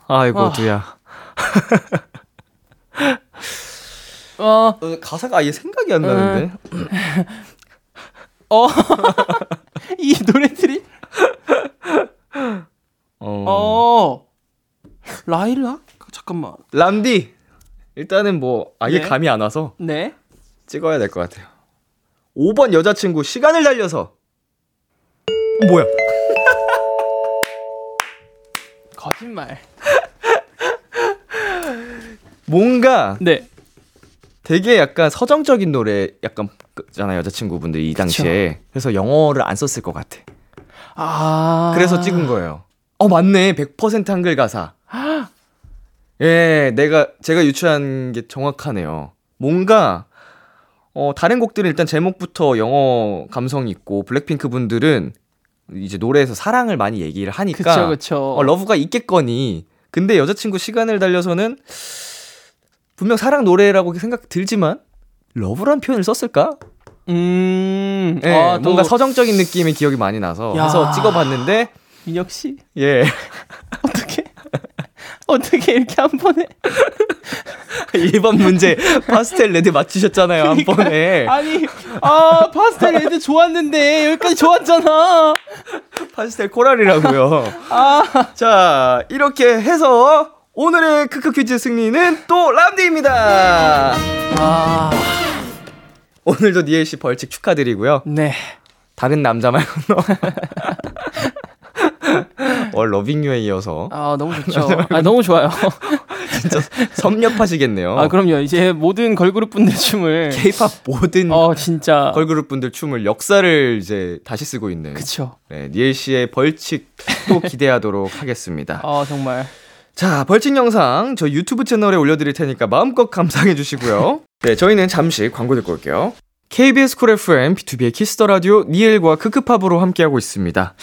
아이고, 아. 두야. 어, 어, 가사가 아예 생각이 안 나는데. 어, 이 노래들이 어. 어, 라일락? 잠깐만. 람디! 일단은 뭐, 아예 네. 감이 안 와서 네. 찍어야 될 것 같아요. 5번 여자친구 시간을 달려서. 어, 뭐야? 거짓말. 뭔가 네. 되게 약간 서정적인 노래 약간 잖아요 여자친구분들이 이 당시에 그래서 영어를 안 썼을 것 같아 아. 그래서 찍은 거예요 어 맞네 100% 한글 가사 예 내가 제가 유추한 게 정확하네요 뭔가 어 다른 곡들은 일단 제목부터 영어 감성이 있고 블랙핑크 분들은 이제 노래에서 사랑을 많이 얘기를 하니까 그쵸, 그쵸. 어, love가 있겠거니 근데 여자친구 시간을 달려서는 분명 사랑 노래라고 생각 들지만 love란 표현을 썼을까? 음. 예, 아, 또 뭔가 서정적인 느낌의 기억이 많이 나서 야. 해서 찍어봤는데 민혁 씨 예 어떻게 어떻게 이렇게 한 번에? 1번 문제 파스텔 red 맞추셨잖아요 한 번에. 아니 아 파스텔 red 좋았는데 여기까지 좋았잖아. 파스텔 coral이라고요. 아. 자 이렇게 해서 오늘의 크크 퀴즈 승리는 또 람디입니다. 아, 오늘도 니엘 씨 벌칙 축하드리고요. 네. 다른 남자 말고는 뭘 Loving U에 이어서 아 너무 좋죠. 아 너무 좋아요. 진짜 섭렵하시겠네요. 아 그럼요. 이제 모든 걸그룹 분들 춤을 K-팝 모든 어 진짜 걸그룹 분들 춤을 역사를 이제 다시 쓰고 있는 그쵸. 네, 니엘 씨의 벌칙 또 기대하도록 하겠습니다. 아 정말 자, 벌칙 영상 저 유튜브 채널에 올려드릴 테니까 마음껏 감상해 주시고요. 네, 저희는 잠시 광고 듣고 올게요. KBS 쿨 FM, 비투비의 키스 더 라디오, 니엘과 크크팝으로 함께하고 있습니다.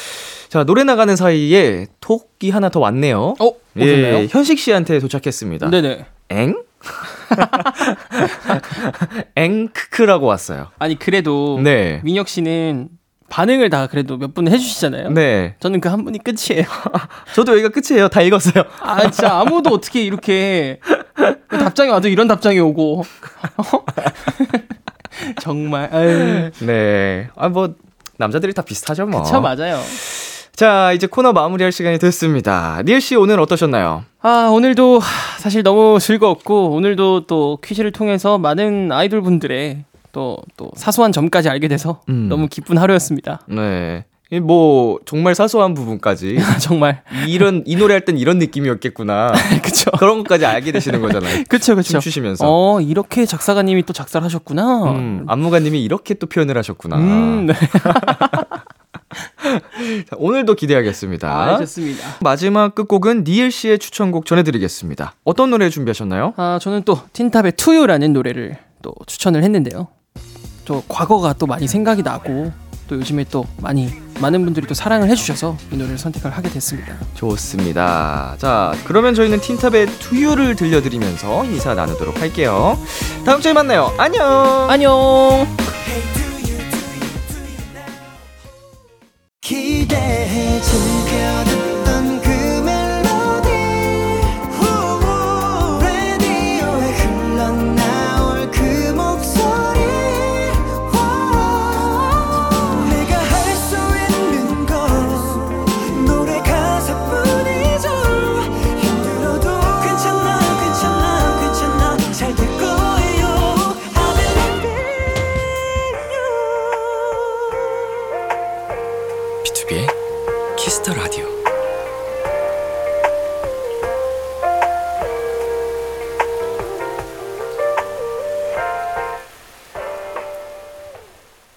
자, 노래 나가는 사이에 톡이 하나 더 왔네요. 어 오셨나요? 예, 현식 씨한테 도착했습니다. 네네. 엥? 엥 크크라고 왔어요. 아니 그래도 네. 민혁 씨는 반응을 다 그래도 몇 분 해주시잖아요. 네. 저는 그 한 분이 끝이에요. 저도 여기가 끝이에요. 다 읽었어요. 아 진짜 아무도 어떻게 이렇게 답장이 와도 이런 답장이 오고 정말 아유 네. 아, 뭐, 남자들이 다 비슷하죠, 뭐. 저 맞아요. 자, 이제 코너 마무리할 시간이 됐습니다. 니엘 씨 오늘 어떠셨나요? 아 오늘도 사실 너무 즐거웠고 오늘도 또 퀴즈를 통해서 많은 아이돌 분들의 또 또 사소한 점까지 알게 돼서 음. 너무 기쁜 하루였습니다. 네. 이 뭐, 정말 사소한 부분까지. 정말 이런, 이 노래 할 땐 이런 느낌이었겠구나. 그쵸 그런 것까지 알게 되시는 거잖아요. 그쵸 그쵸. 춤추시면서. 어 이렇게 작사가님이 또 작사를 하셨구나. 음, 안무가님이 이렇게 또 표현을 하셨구나. 음, 네. 자, 오늘도 기대하겠습니다. 아, 좋습니다. 마지막 끝곡은 니엘 씨의 추천곡 전해드리겠습니다. 어떤 노래 준비하셨나요? 아, 저는 또 틴탑의 투유라는 노래를 또 추천을 했는데요. 또 과거가 또 많이 생각이 나고 또 요즘에 또 많이 많은 분들이 또 사랑을 해주셔서 이 노래를 선택을 하게 됐습니다. 좋습니다. 자, 그러면 저희는 틴탑의 투유를 들려드리면서 인사 나누도록 할게요. 다음 주에 만나요. 안녕! 안녕. 기대해 즐겨듣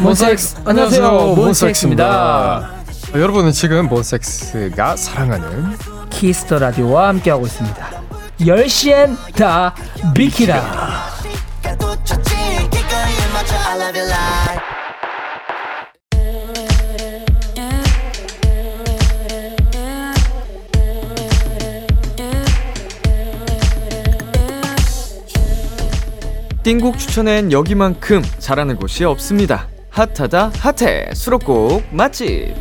몬섹스 안녕하세요 몬섹스입니다 여러분은 지금 몬섹스가 사랑하는 키스 더 라디오와 함께하고 있습니다. 10시엔 다 비키라. 띵곡 추천엔 여기만큼 잘하는 곳이 없습니다. 핫하다 핫해 수록곡 맛집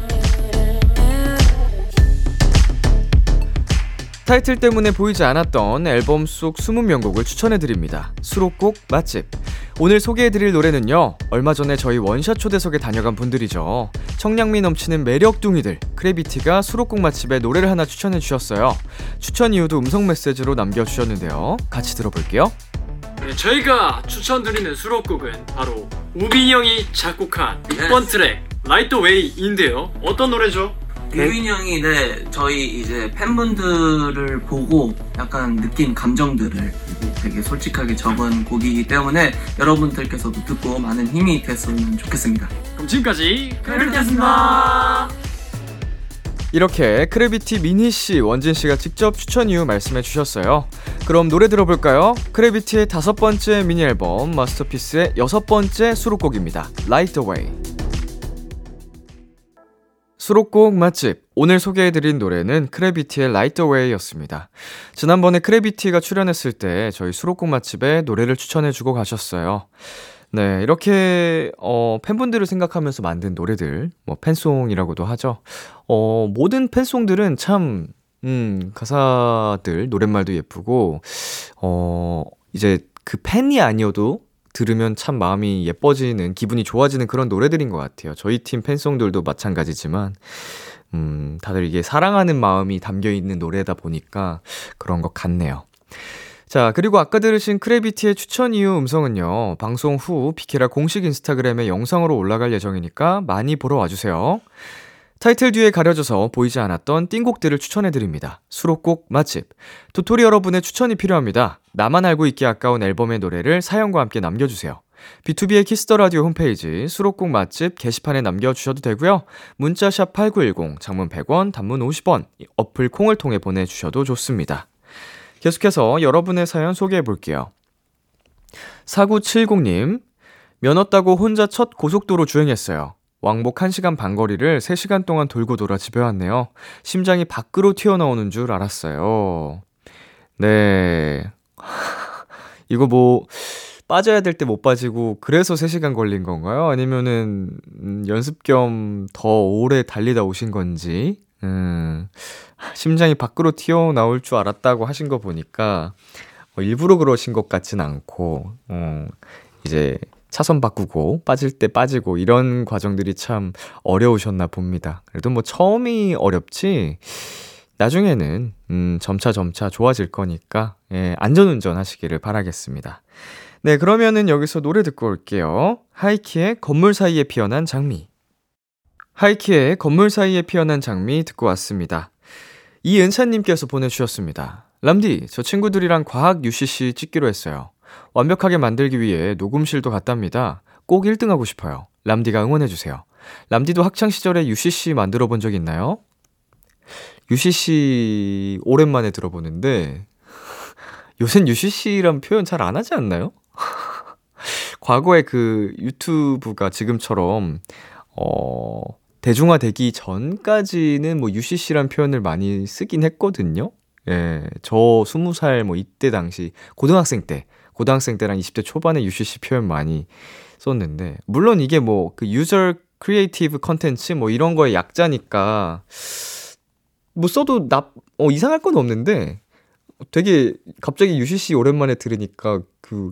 타이틀 때문에 보이지 않았던 앨범 속 20명곡을 추천해드립니다. 수록곡 맛집. 오늘 소개해드릴 노래는요, 얼마 전에 저희 원샷 초대석에 다녀간 분들이죠. 청량미 넘치는 매력둥이들, 크래비티가 수록곡 맛집에 노래를 하나 추천해주셨어요. 추천 이유도 음성 메시지로 남겨주셨는데요. 같이 들어볼게요. 네, 저희가 추천드리는 수록곡은 바로 우빈이 형이 작곡한 6번 트랙 Light the Way인데요. 어떤 노래죠? 우빈이 형이 네 저희 이제 팬분들을 보고 약간 느낀 감정들을 되게 솔직하게 적은 곡이기 때문에 여러분들께서도 듣고 많은 힘이 됐으면 좋겠습니다. 그럼 지금까지 크래비티였습니다. 이렇게 크래비티 민희 씨, 원진씨가 직접 추천 이유 말씀해 주셨어요. 그럼 노래 들어볼까요? 크래비티의 다섯 번째 미니 앨범, 마스터피스의 여섯 번째 수록곡입니다. Light the Way. 수록곡 맛집. 오늘 소개해드린 노래는 크래비티의 Light the Way였습니다. 지난번에 크래비티가 출연했을 때 저희 수록곡 맛집에 노래를 추천해주고 가셨어요. 네, 이렇게, 어, 팬분들을 생각하면서 만든 노래들, 뭐, 팬송이라고도 하죠. 어, 모든 팬송들은 참, 음, 가사들, 노랫말도 예쁘고, 어, 이제 그 팬이 아니어도 들으면 참 마음이 예뻐지는, 기분이 좋아지는 그런 노래들인 것 같아요. 저희 팀 팬송들도 마찬가지지만, 음, 다들 이게 사랑하는 마음이 담겨 있는 노래다 보니까 그런 것 같네요. 자, 그리고 아까 들으신 크래비티의 추천 이유 음성은요, 방송 후 비키라 공식 인스타그램에 영상으로 올라갈 예정이니까 많이 보러 와주세요. 타이틀 뒤에 가려져서 보이지 않았던 띵곡들을 추천해드립니다. 수록곡 맛집. 도토리 여러분의 추천이 필요합니다. 나만 알고 있기 아까운 앨범의 노래를 사연과 함께 남겨주세요. 비투비의 키스 더 라디오 홈페이지 수록곡 맛집 게시판에 남겨주셔도 되고요. 문자샵 8910, 장문 100원, 단문 50원, 어플 콩을 통해 보내주셔도 좋습니다. 계속해서 여러분의 사연 소개해 볼게요. 4970님, 면허 따고 혼자 첫 고속도로 주행했어요. 왕복 1시간 반 거리를 3시간 동안 돌고 돌아 집에 왔네요. 심장이 밖으로 튀어나오는 줄 알았어요. 네. 이거 뭐, 빠져야 될 때 못 빠지고, 그래서 3시간 걸린 건가요? 아니면은, 음, 연습 겸 더 오래 달리다 오신 건지, 음, 심장이 밖으로 튀어나올 줄 알았다고 하신 거 보니까, 어, 일부러 그러신 것 같진 않고, 어, 이제, 차선 바꾸고 빠질 때 빠지고 이런 과정들이 참 어려우셨나 봅니다. 그래도 뭐 처음이 어렵지 나중에는 음 점차 점차 좋아질 거니까 예, 안전운전 하시기를 바라겠습니다. 네, 그러면은 여기서 노래 듣고 올게요. 하이키의 건물 사이에 피어난 장미. 하이키의 건물 사이에 피어난 장미 듣고 왔습니다. 이은찬님께서 보내주셨습니다. 람디, 저 친구들이랑 과학 UCC 찍기로 했어요. 완벽하게 만들기 위해 녹음실도 갔답니다. 꼭 1등 하고 싶어요. 람디가 응원해주세요. 람디도 학창시절에 UCC 만들어 본 적 있나요? UCC 오랜만에 들어보는데, 요샌 UCC란 표현 잘 안 하지 않나요? 과거에 그 유튜브가 지금처럼, 어, 대중화되기 전까지는 뭐 UCC란 표현을 많이 쓰긴 했거든요. 예, 저 20살 뭐 이때 당시, 고등학생 때, 고등학생 때랑 20대 초반에 UCC 표현 많이 썼는데 물론 이게 뭐 그 user creative contents 뭐 이런 거의 약자니까 뭐 써도 나 어, 이상할 건 없는데 되게 갑자기 UCC 오랜만에 들으니까 그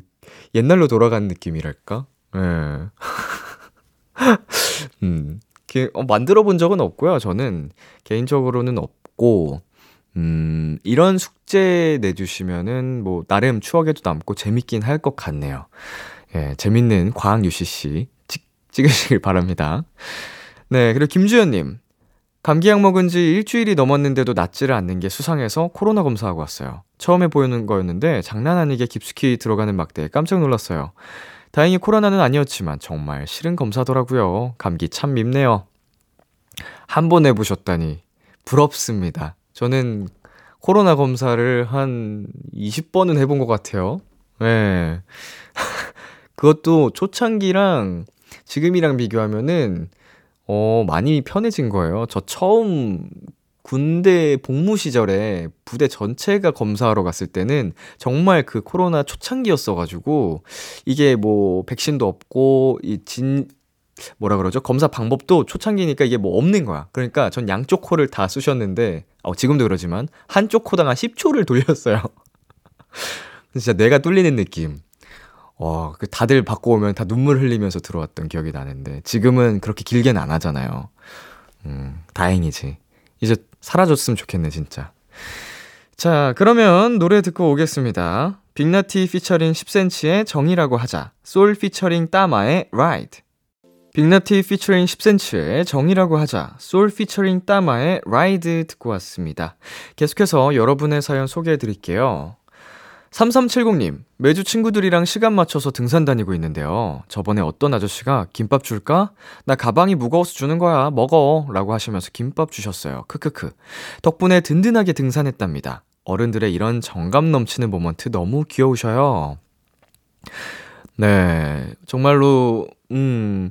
옛날로 돌아간 느낌이랄까? 예. 음. 기, 어, 만들어 본 적은 없고요. 저는 개인적으로는 없고, 음, 이런 숙제 내주시면은 뭐, 나름 추억에도 남고 재밌긴 할 것 같네요. 예, 재밌는 과학 UCC 찍, 찍으시길 바랍니다. 네, 그리고 김주현님. 감기약 먹은 지 일주일이 넘었는데도 낫지를 않는 게 수상해서 코로나 검사하고 왔어요. 처음에 보이는 거였는데 장난 아니게 깊숙이 들어가는 막대에 깜짝 놀랐어요. 다행히 코로나는 아니었지만 정말 싫은 검사더라고요. 감기 참 밉네요. 한 번 해보셨다니 부럽습니다. 저는 코로나 검사를 한 20번은 해본 것 같아요. 네. 그것도 초창기랑 지금이랑 비교하면은 어, 많이 편해진 거예요. 저 처음 군대 복무 시절에 부대 전체가 검사하러 갔을 때는 정말 그 코로나 초창기였어가지고 이게 뭐 백신도 없고 이 진 뭐라 그러죠? 검사 방법도 초창기니까 이게 뭐 없는 거야. 그러니까 전 양쪽 코를 다 쑤셨는데 어, 지금도 그러지만 한쪽 코당 한 10초를 돌렸어요. 진짜 뇌가 뚫리는 느낌. 와, 그 다들 받고 오면 다 눈물 흘리면서 들어왔던 기억이 나는데 지금은 그렇게 길게는 안 하잖아요. 음, 다행이지. 이제 사라졌으면 좋겠네, 진짜. 자, 그러면 노래 듣고 오겠습니다. 빅나티 피처링 10cm의 정이라고 하자. 솔 피처링 따마의 Ride. 빅나티 피처링 10cm의 정이라고 하자. 솔 피처링 따마의 Ride 듣고 왔습니다. 계속해서 여러분의 사연 소개해 드릴게요. 3370님, 매주 친구들이랑 시간 맞춰서 등산 다니고 있는데요. 저번에 어떤 아저씨가 김밥 줄까? 나 가방이 무거워서 주는 거야. 먹어. 라고 하시면서 김밥 주셨어요. 크크크. 덕분에 든든하게 등산했답니다. 어른들의 이런 정감 넘치는 모먼트 너무 귀여우셔요. 네. 정말로, 음,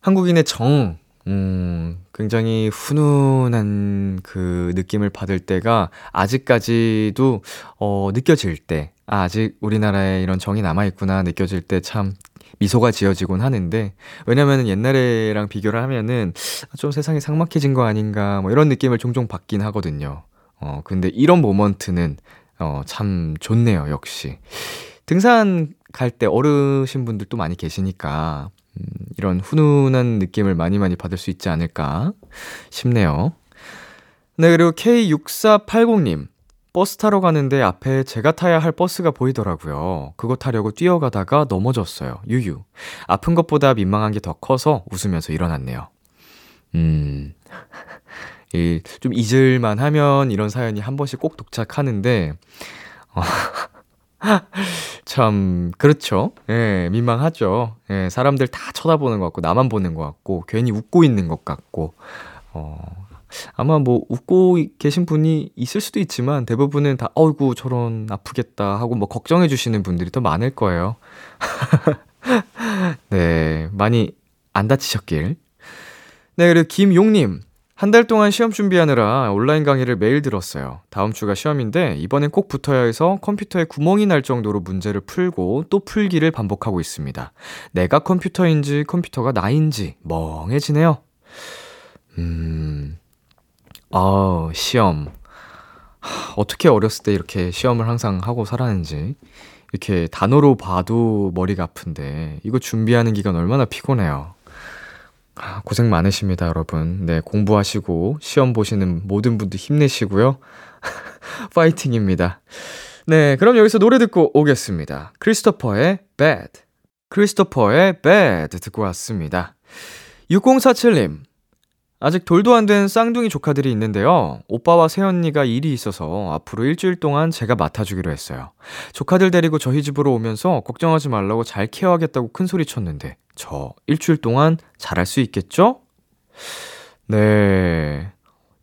한국인의 정, 음, 굉장히 훈훈한 그 느낌을 받을 때가 아직까지도, 어, 느껴질 때, 아, 아직 우리나라에 이런 정이 남아있구나 느껴질 때 참 미소가 지어지곤 하는데, 왜냐면은 옛날에랑 비교를 하면은 좀 세상이 삭막해진 거 아닌가, 뭐 이런 느낌을 종종 받긴 하거든요. 어, 근데 이런 모먼트는, 어, 참 좋네요, 역시. 등산 갈 때 어르신 분들도 많이 계시니까, 음, 이런 훈훈한 느낌을 많이 많이 받을 수 있지 않을까 싶네요. 네, 그리고 K6480님. 버스 타러 가는데 앞에 제가 타야 할 버스가 보이더라고요. 그거 타려고 뛰어가다가 넘어졌어요. 유유. 아픈 것보다 민망한 게 더 커서 웃으면서 일어났네요. 음. 이, 좀 잊을만 하면 이런 사연이 한 번씩 꼭 도착하는데, 어, 참, 그렇죠. 예, 민망하죠. 예, 사람들 다 쳐다보는 것 같고, 나만 보는 것 같고, 괜히 웃고 있는 것 같고, 어, 아마 뭐, 웃고 계신 분이 있을 수도 있지만, 대부분은 다, 어이구, 저런, 아프겠다 하고, 뭐, 걱정해 주시는 분들이 더 많을 거예요. 네, 많이 안 다치셨길. 네, 그리고 김용님. 한 달 동안 시험 준비하느라 온라인 강의를 매일 들었어요. 다음 주가 시험인데 이번엔 꼭 붙어야 해서 컴퓨터에 구멍이 날 정도로 문제를 풀고 또 풀기를 반복하고 있습니다. 내가 컴퓨터인지 컴퓨터가 나인지 멍해지네요. 음, 아, 시험. 하, 어떻게 어렸을 때 이렇게 시험을 항상 하고 살았는지. 이렇게 단어로 봐도 머리가 아픈데 이거 준비하는 기간 얼마나 피곤해요. 아, 고생 많으십니다, 여러분. 네, 공부하시고 시험 보시는 모든 분들 힘내시고요. 파이팅입니다. 네, 그럼 여기서 노래 듣고 오겠습니다. 크리스토퍼의 Bad. 크리스토퍼의 Bad 듣고 왔습니다. 6047님. 아직 돌도 안 된 쌍둥이 조카들이 있는데요. 오빠와 새언니가 일이 있어서 앞으로 일주일 동안 제가 맡아주기로 했어요. 조카들 데리고 저희 집으로 오면서 걱정하지 말라고 잘 케어하겠다고 큰 소리 쳤는데, 저 일주일 동안 잘할 수 있겠죠? 네.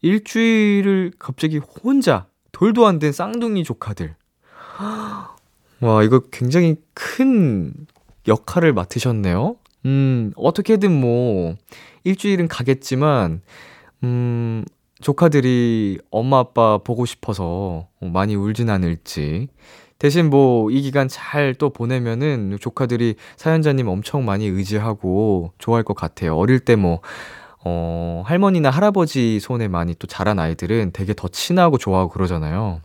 일주일을 갑자기 혼자, 돌도 안 된 쌍둥이 조카들. 와, 이거 굉장히 큰 역할을 맡으셨네요. 음, 어떻게든 뭐, 일주일은 가겠지만, 음, 조카들이 엄마 아빠 보고 싶어서 많이 울진 않을지. 대신 뭐, 이 기간 잘 또 보내면은 조카들이 사연자님 엄청 많이 의지하고 좋아할 것 같아요. 어릴 때 뭐, 어, 할머니나 할아버지 손에 많이 또 자란 아이들은 되게 더 친하고 좋아하고 그러잖아요.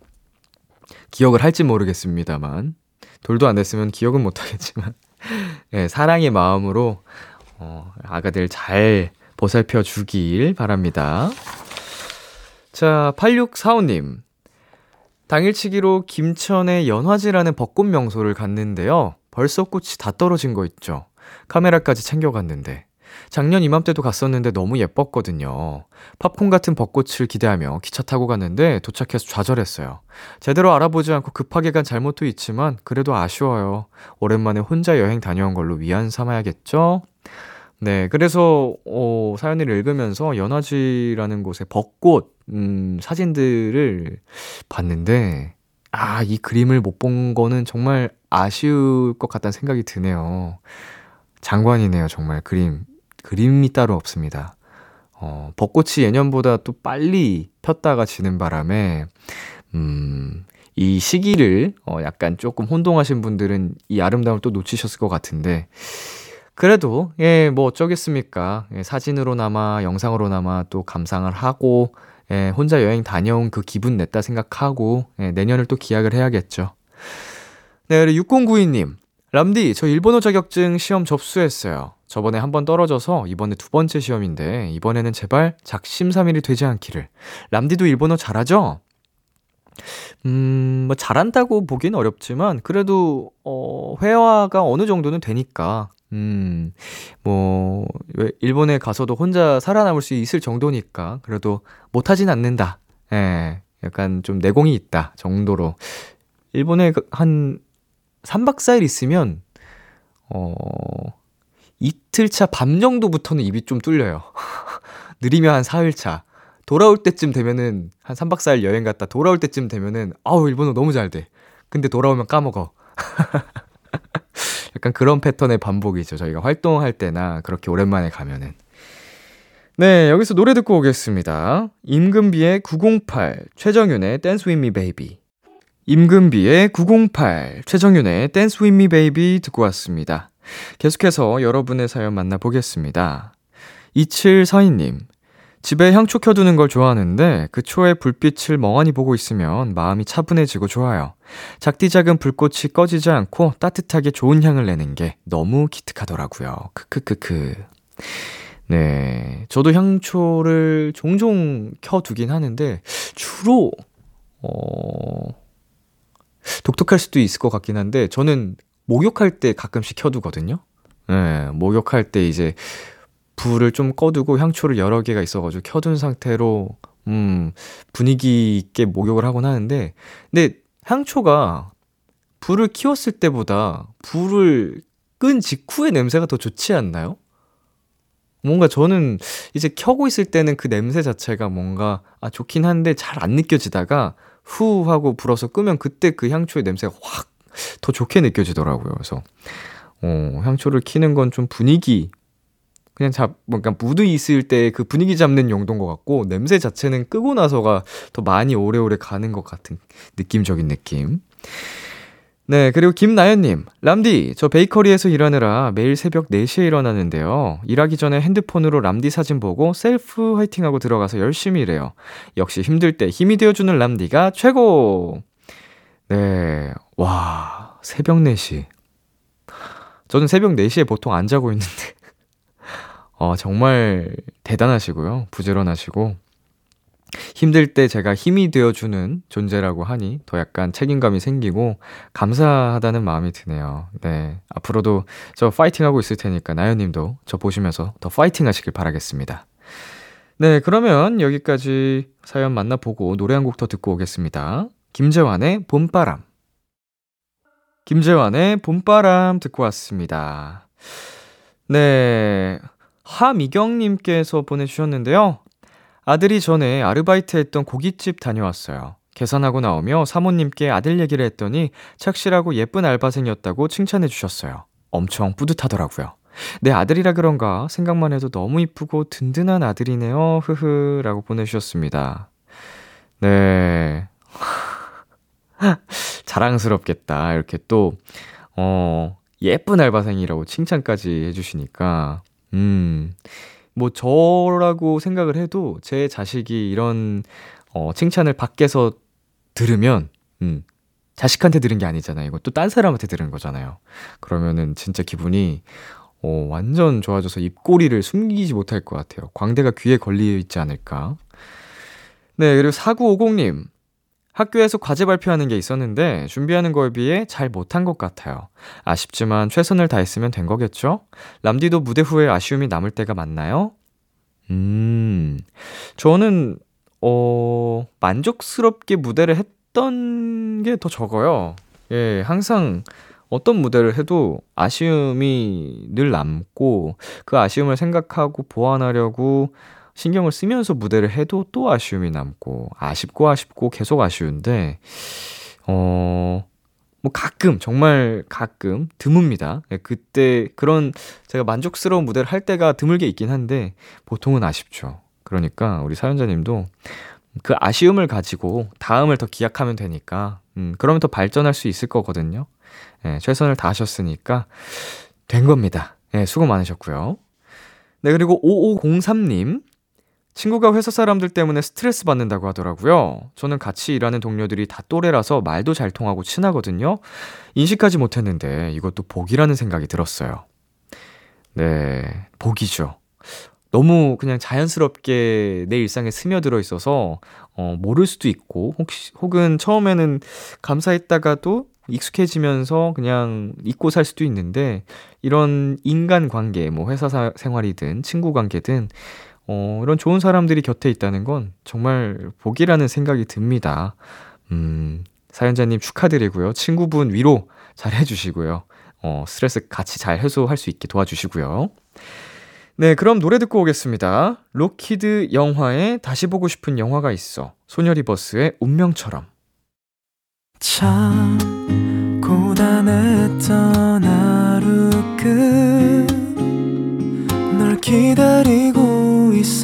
기억을 할지 모르겠습니다만. 돌도 안 됐으면 기억은 못 하겠지만. 예, 사랑의 마음으로, 어, 아가들 잘 보살펴 주길 바랍니다. 자, 8645님. 당일치기로 김천의 연화지라는 벚꽃 명소를 갔는데요. 벌써 꽃이 다 떨어진 거 있죠. 카메라까지 챙겨갔는데. 작년 이맘때도 갔었는데 너무 예뻤거든요. 팝콘 같은 벚꽃을 기대하며 기차 타고 갔는데 도착해서 좌절했어요. 제대로 알아보지 않고 급하게 간 잘못도 있지만 그래도 아쉬워요. 오랜만에 혼자 여행 다녀온 걸로 위안 삼아야겠죠? 네, 그래서 어, 사연을 읽으면서 연화지라는 곳의 벚꽃 음, 사진들을 봤는데 아, 이 그림을 못 본 거는 정말 아쉬울 것 같다는 생각이 드네요. 장관이네요, 정말 그림. 그림이 따로 없습니다. 어, 벚꽃이 예년보다 또 빨리 폈다가 지는 바람에, 음, 이 시기를, 어, 약간 조금 혼동하신 분들은 이 아름다움을 또 놓치셨을 것 같은데, 그래도, 예, 뭐 어쩌겠습니까. 예, 사진으로나마, 영상으로나마 또 감상을 하고, 예, 혼자 여행 다녀온 그 기분 냈다 생각하고, 예, 내년을 또 기약을 해야겠죠. 네, 그리고 6092님. 람디, 저 일본어 자격증 시험 접수했어요. 저번에 한 번 떨어져서 이번에 두 번째 시험인데, 이번에는 제발 작심삼일이 되지 않기를. 람디도 일본어 잘하죠? 음, 뭐, 잘한다고 보긴 어렵지만, 그래도, 어, 회화가 어느 정도는 되니까, 음, 뭐, 왜 일본에 가서도 혼자 살아남을 수 있을 정도니까, 그래도 못하진 않는다. 예, 약간 좀 내공이 있다 정도로. 일본에 그한 3박 4일 있으면, 어, 이틀차 밤 정도부터는 입이 좀 뚫려요. 느리면 한 4일차. 돌아올 때쯤 되면은, 한 3박 4일 여행 갔다 돌아올 때쯤 되면은, 아우, 일본어 너무 잘 돼. 근데 돌아오면 까먹어. 약간 그런 패턴의 반복이죠. 저희가 활동할 때나 그렇게 오랜만에 가면은. 네, 여기서 노래 듣고 오겠습니다. 임금비의 908, 최정윤의 Dance With Me Baby. 임금비의 908, 최정윤의 Dance With Me Baby 듣고 왔습니다. 계속해서 여러분의 사연 만나보겠습니다. 2742님, 집에 향초 켜두는 걸 좋아하는데 그 초의 불빛을 멍하니 보고 있으면 마음이 차분해지고 좋아요. 작디 작은 불꽃이 꺼지지 않고 따뜻하게 좋은 향을 내는 게 너무 기특하더라고요. 크크크크. 네. 저도 향초를 종종 켜두긴 하는데 주로, 어, 독특할 수도 있을 것 같긴 한데 저는 목욕할 때 가끔씩 켜두거든요. 네. 목욕할 때 이제 불을 좀 꺼두고 향초를 여러 개가 있어가지고 켜둔 상태로 음 분위기 있게 목욕을 하곤 하는데 근데 향초가 불을 키웠을 때보다 불을 끈 직후의 냄새가 더 좋지 않나요? 뭔가 저는 이제 켜고 있을 때는 그 냄새 자체가 뭔가 아 좋긴 한데 잘 안 느껴지다가 후 하고 불어서 끄면 그때 그 향초의 냄새가 확 더 좋게 느껴지더라고요. 그래서 어, 향초를 키는 건 좀 분위기 그냥 잡, 뭔가 무드 있을 때 그 분위기 잡는 용도인 것 같고, 냄새 자체는 끄고 나서가 더 많이 오래오래 가는 것 같은 느낌적인 느낌. 네, 그리고 김나연님, 람디, 저 베이커리에서 일하느라 매일 새벽 4시에 일어나는데요. 일하기 전에 핸드폰으로 람디 사진 보고 셀프 화이팅하고 들어가서 열심히 일해요. 역시 힘들 때 힘이 되어주는 람디가 최고! 네, 와, 새벽 4시. 저는 새벽 4시에 보통 안 자고 있는데, 어, 정말 대단하시고요. 부지런하시고. 힘들 때 제가 힘이 되어주는 존재라고 하니 더 약간 책임감이 생기고 감사하다는 마음이 드네요. 네. 앞으로도 저 파이팅 하고 있을 테니까 나연님도 저 보시면서 더 파이팅 하시길 바라겠습니다. 네. 그러면 여기까지 사연 만나보고 노래 한 곡 더 듣고 오겠습니다. 김재환의 봄바람. 김재환의 봄바람 듣고 왔습니다. 네. 하미경님께서 보내주셨는데요. 아들이 전에 아르바이트 했던 고깃집 다녀왔어요. 계산하고 나오며 사모님께 아들 얘기를 했더니 착실하고 예쁜 알바생이었다고 칭찬해 주셨어요. 엄청 뿌듯하더라고요. 내 아들이라 그런가 생각만 해도 너무 이쁘고 든든한 아들이네요. 흐흐 라고 보내주셨습니다. 네. 자랑스럽겠다. 이렇게 또, 어, 예쁜 알바생이라고 칭찬까지 해주시니까, 음, 뭐 저라고 생각을 해도 제 자식이 이런 어, 칭찬을 밖에서 들으면, 음, 자식한테 들은 게 아니잖아요. 이거 또 딴 사람한테 들은 거잖아요. 그러면은 진짜 기분이, 어, 완전 좋아져서 입꼬리를 숨기지 못할 것 같아요. 광대가 귀에 걸려 있지 않을까. 네, 그리고 4950님. 학교에서 과제 발표하는 게 있었는데 준비하는 거에 비해 잘 못한 것 같아요. 아쉽지만 최선을 다했으면 된 거겠죠? 람디도 무대 후에 아쉬움이 남을 때가 많나요? 음, 저는, 어, 만족스럽게 무대를 했던 게 더 적어요. 예, 항상 어떤 무대를 해도 아쉬움이 늘 남고 그 아쉬움을 생각하고 보완하려고 신경을 쓰면서 무대를 해도 또 아쉬움이 남고 아쉽고 아쉽고 계속 아쉬운데 어. 뭐 가끔 정말 가끔 드뭅니다. 예, 그때 그런 제가 만족스러운 무대를 할 때가 드물게 있긴 한데 보통은 아쉽죠. 그러니까 우리 사연자님도 그 아쉬움을 가지고 다음을 더 기약하면 되니까 음 그러면 더 발전할 수 있을 거거든요. 예, 최선을 다하셨으니까 된 겁니다. 예, 수고 많으셨고요. 네, 그리고 5503님. 친구가 회사 사람들 때문에 스트레스 받는다고 하더라고요. 저는 같이 일하는 동료들이 다 또래라서 말도 잘 통하고 친하거든요. 인식하지 못했는데 이것도 복이라는 생각이 들었어요. 네, 복이죠. 너무 그냥 자연스럽게 내 일상에 스며들어 있어서 어, 모를 수도 있고 혹시 혹은 처음에는 감사했다가도 익숙해지면서 그냥 잊고 살 수도 있는데 이런 인간 관계 뭐 회사 사, 생활이든 친구 관계든 어, 이런 좋은 사람들이 곁에 있다는 건 정말 복이라는 생각이 듭니다. 음, 사연자님 축하드리고요. 친구분 위로 잘 해주시고요. 어, 스트레스 같이 잘 해소할 수 있게 도와주시고요. 네, 그럼 노래 듣고 오겠습니다. 로키드 영화에 다시 보고 싶은 영화가 있어. 소녀리버스의 운명처럼. 참 고단했던 하루 끝 널 기다리고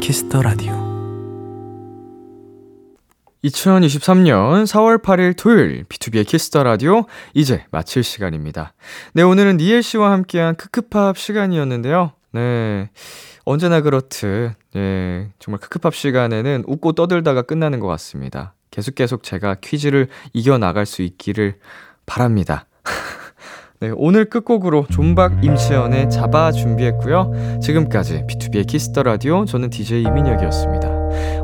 Kiss the Radio 2023년 4월 8일 토요일 B2B의 키스터 라디오 이제 마칠 시간입니다. 네, 오늘은 니엘 씨와 함께한 크크팝 시간이었는데요. 네. 언제나 그렇듯 예, 정말 크크팝 시간에는 웃고 떠들다가 끝나는 것 같습니다. 계속 계속 제가 퀴즈를 이겨 나갈 수 있기를 바랍니다. 네, 오늘 끝곡으로 존박 임채연의 잡아 준비했고요. 지금까지 B2B의 키스터 라디오 저는 DJ 이민혁이었습니다.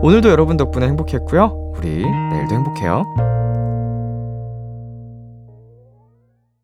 오늘도 여러분 덕분에 행복했고요. 우리 내일도 행복해요.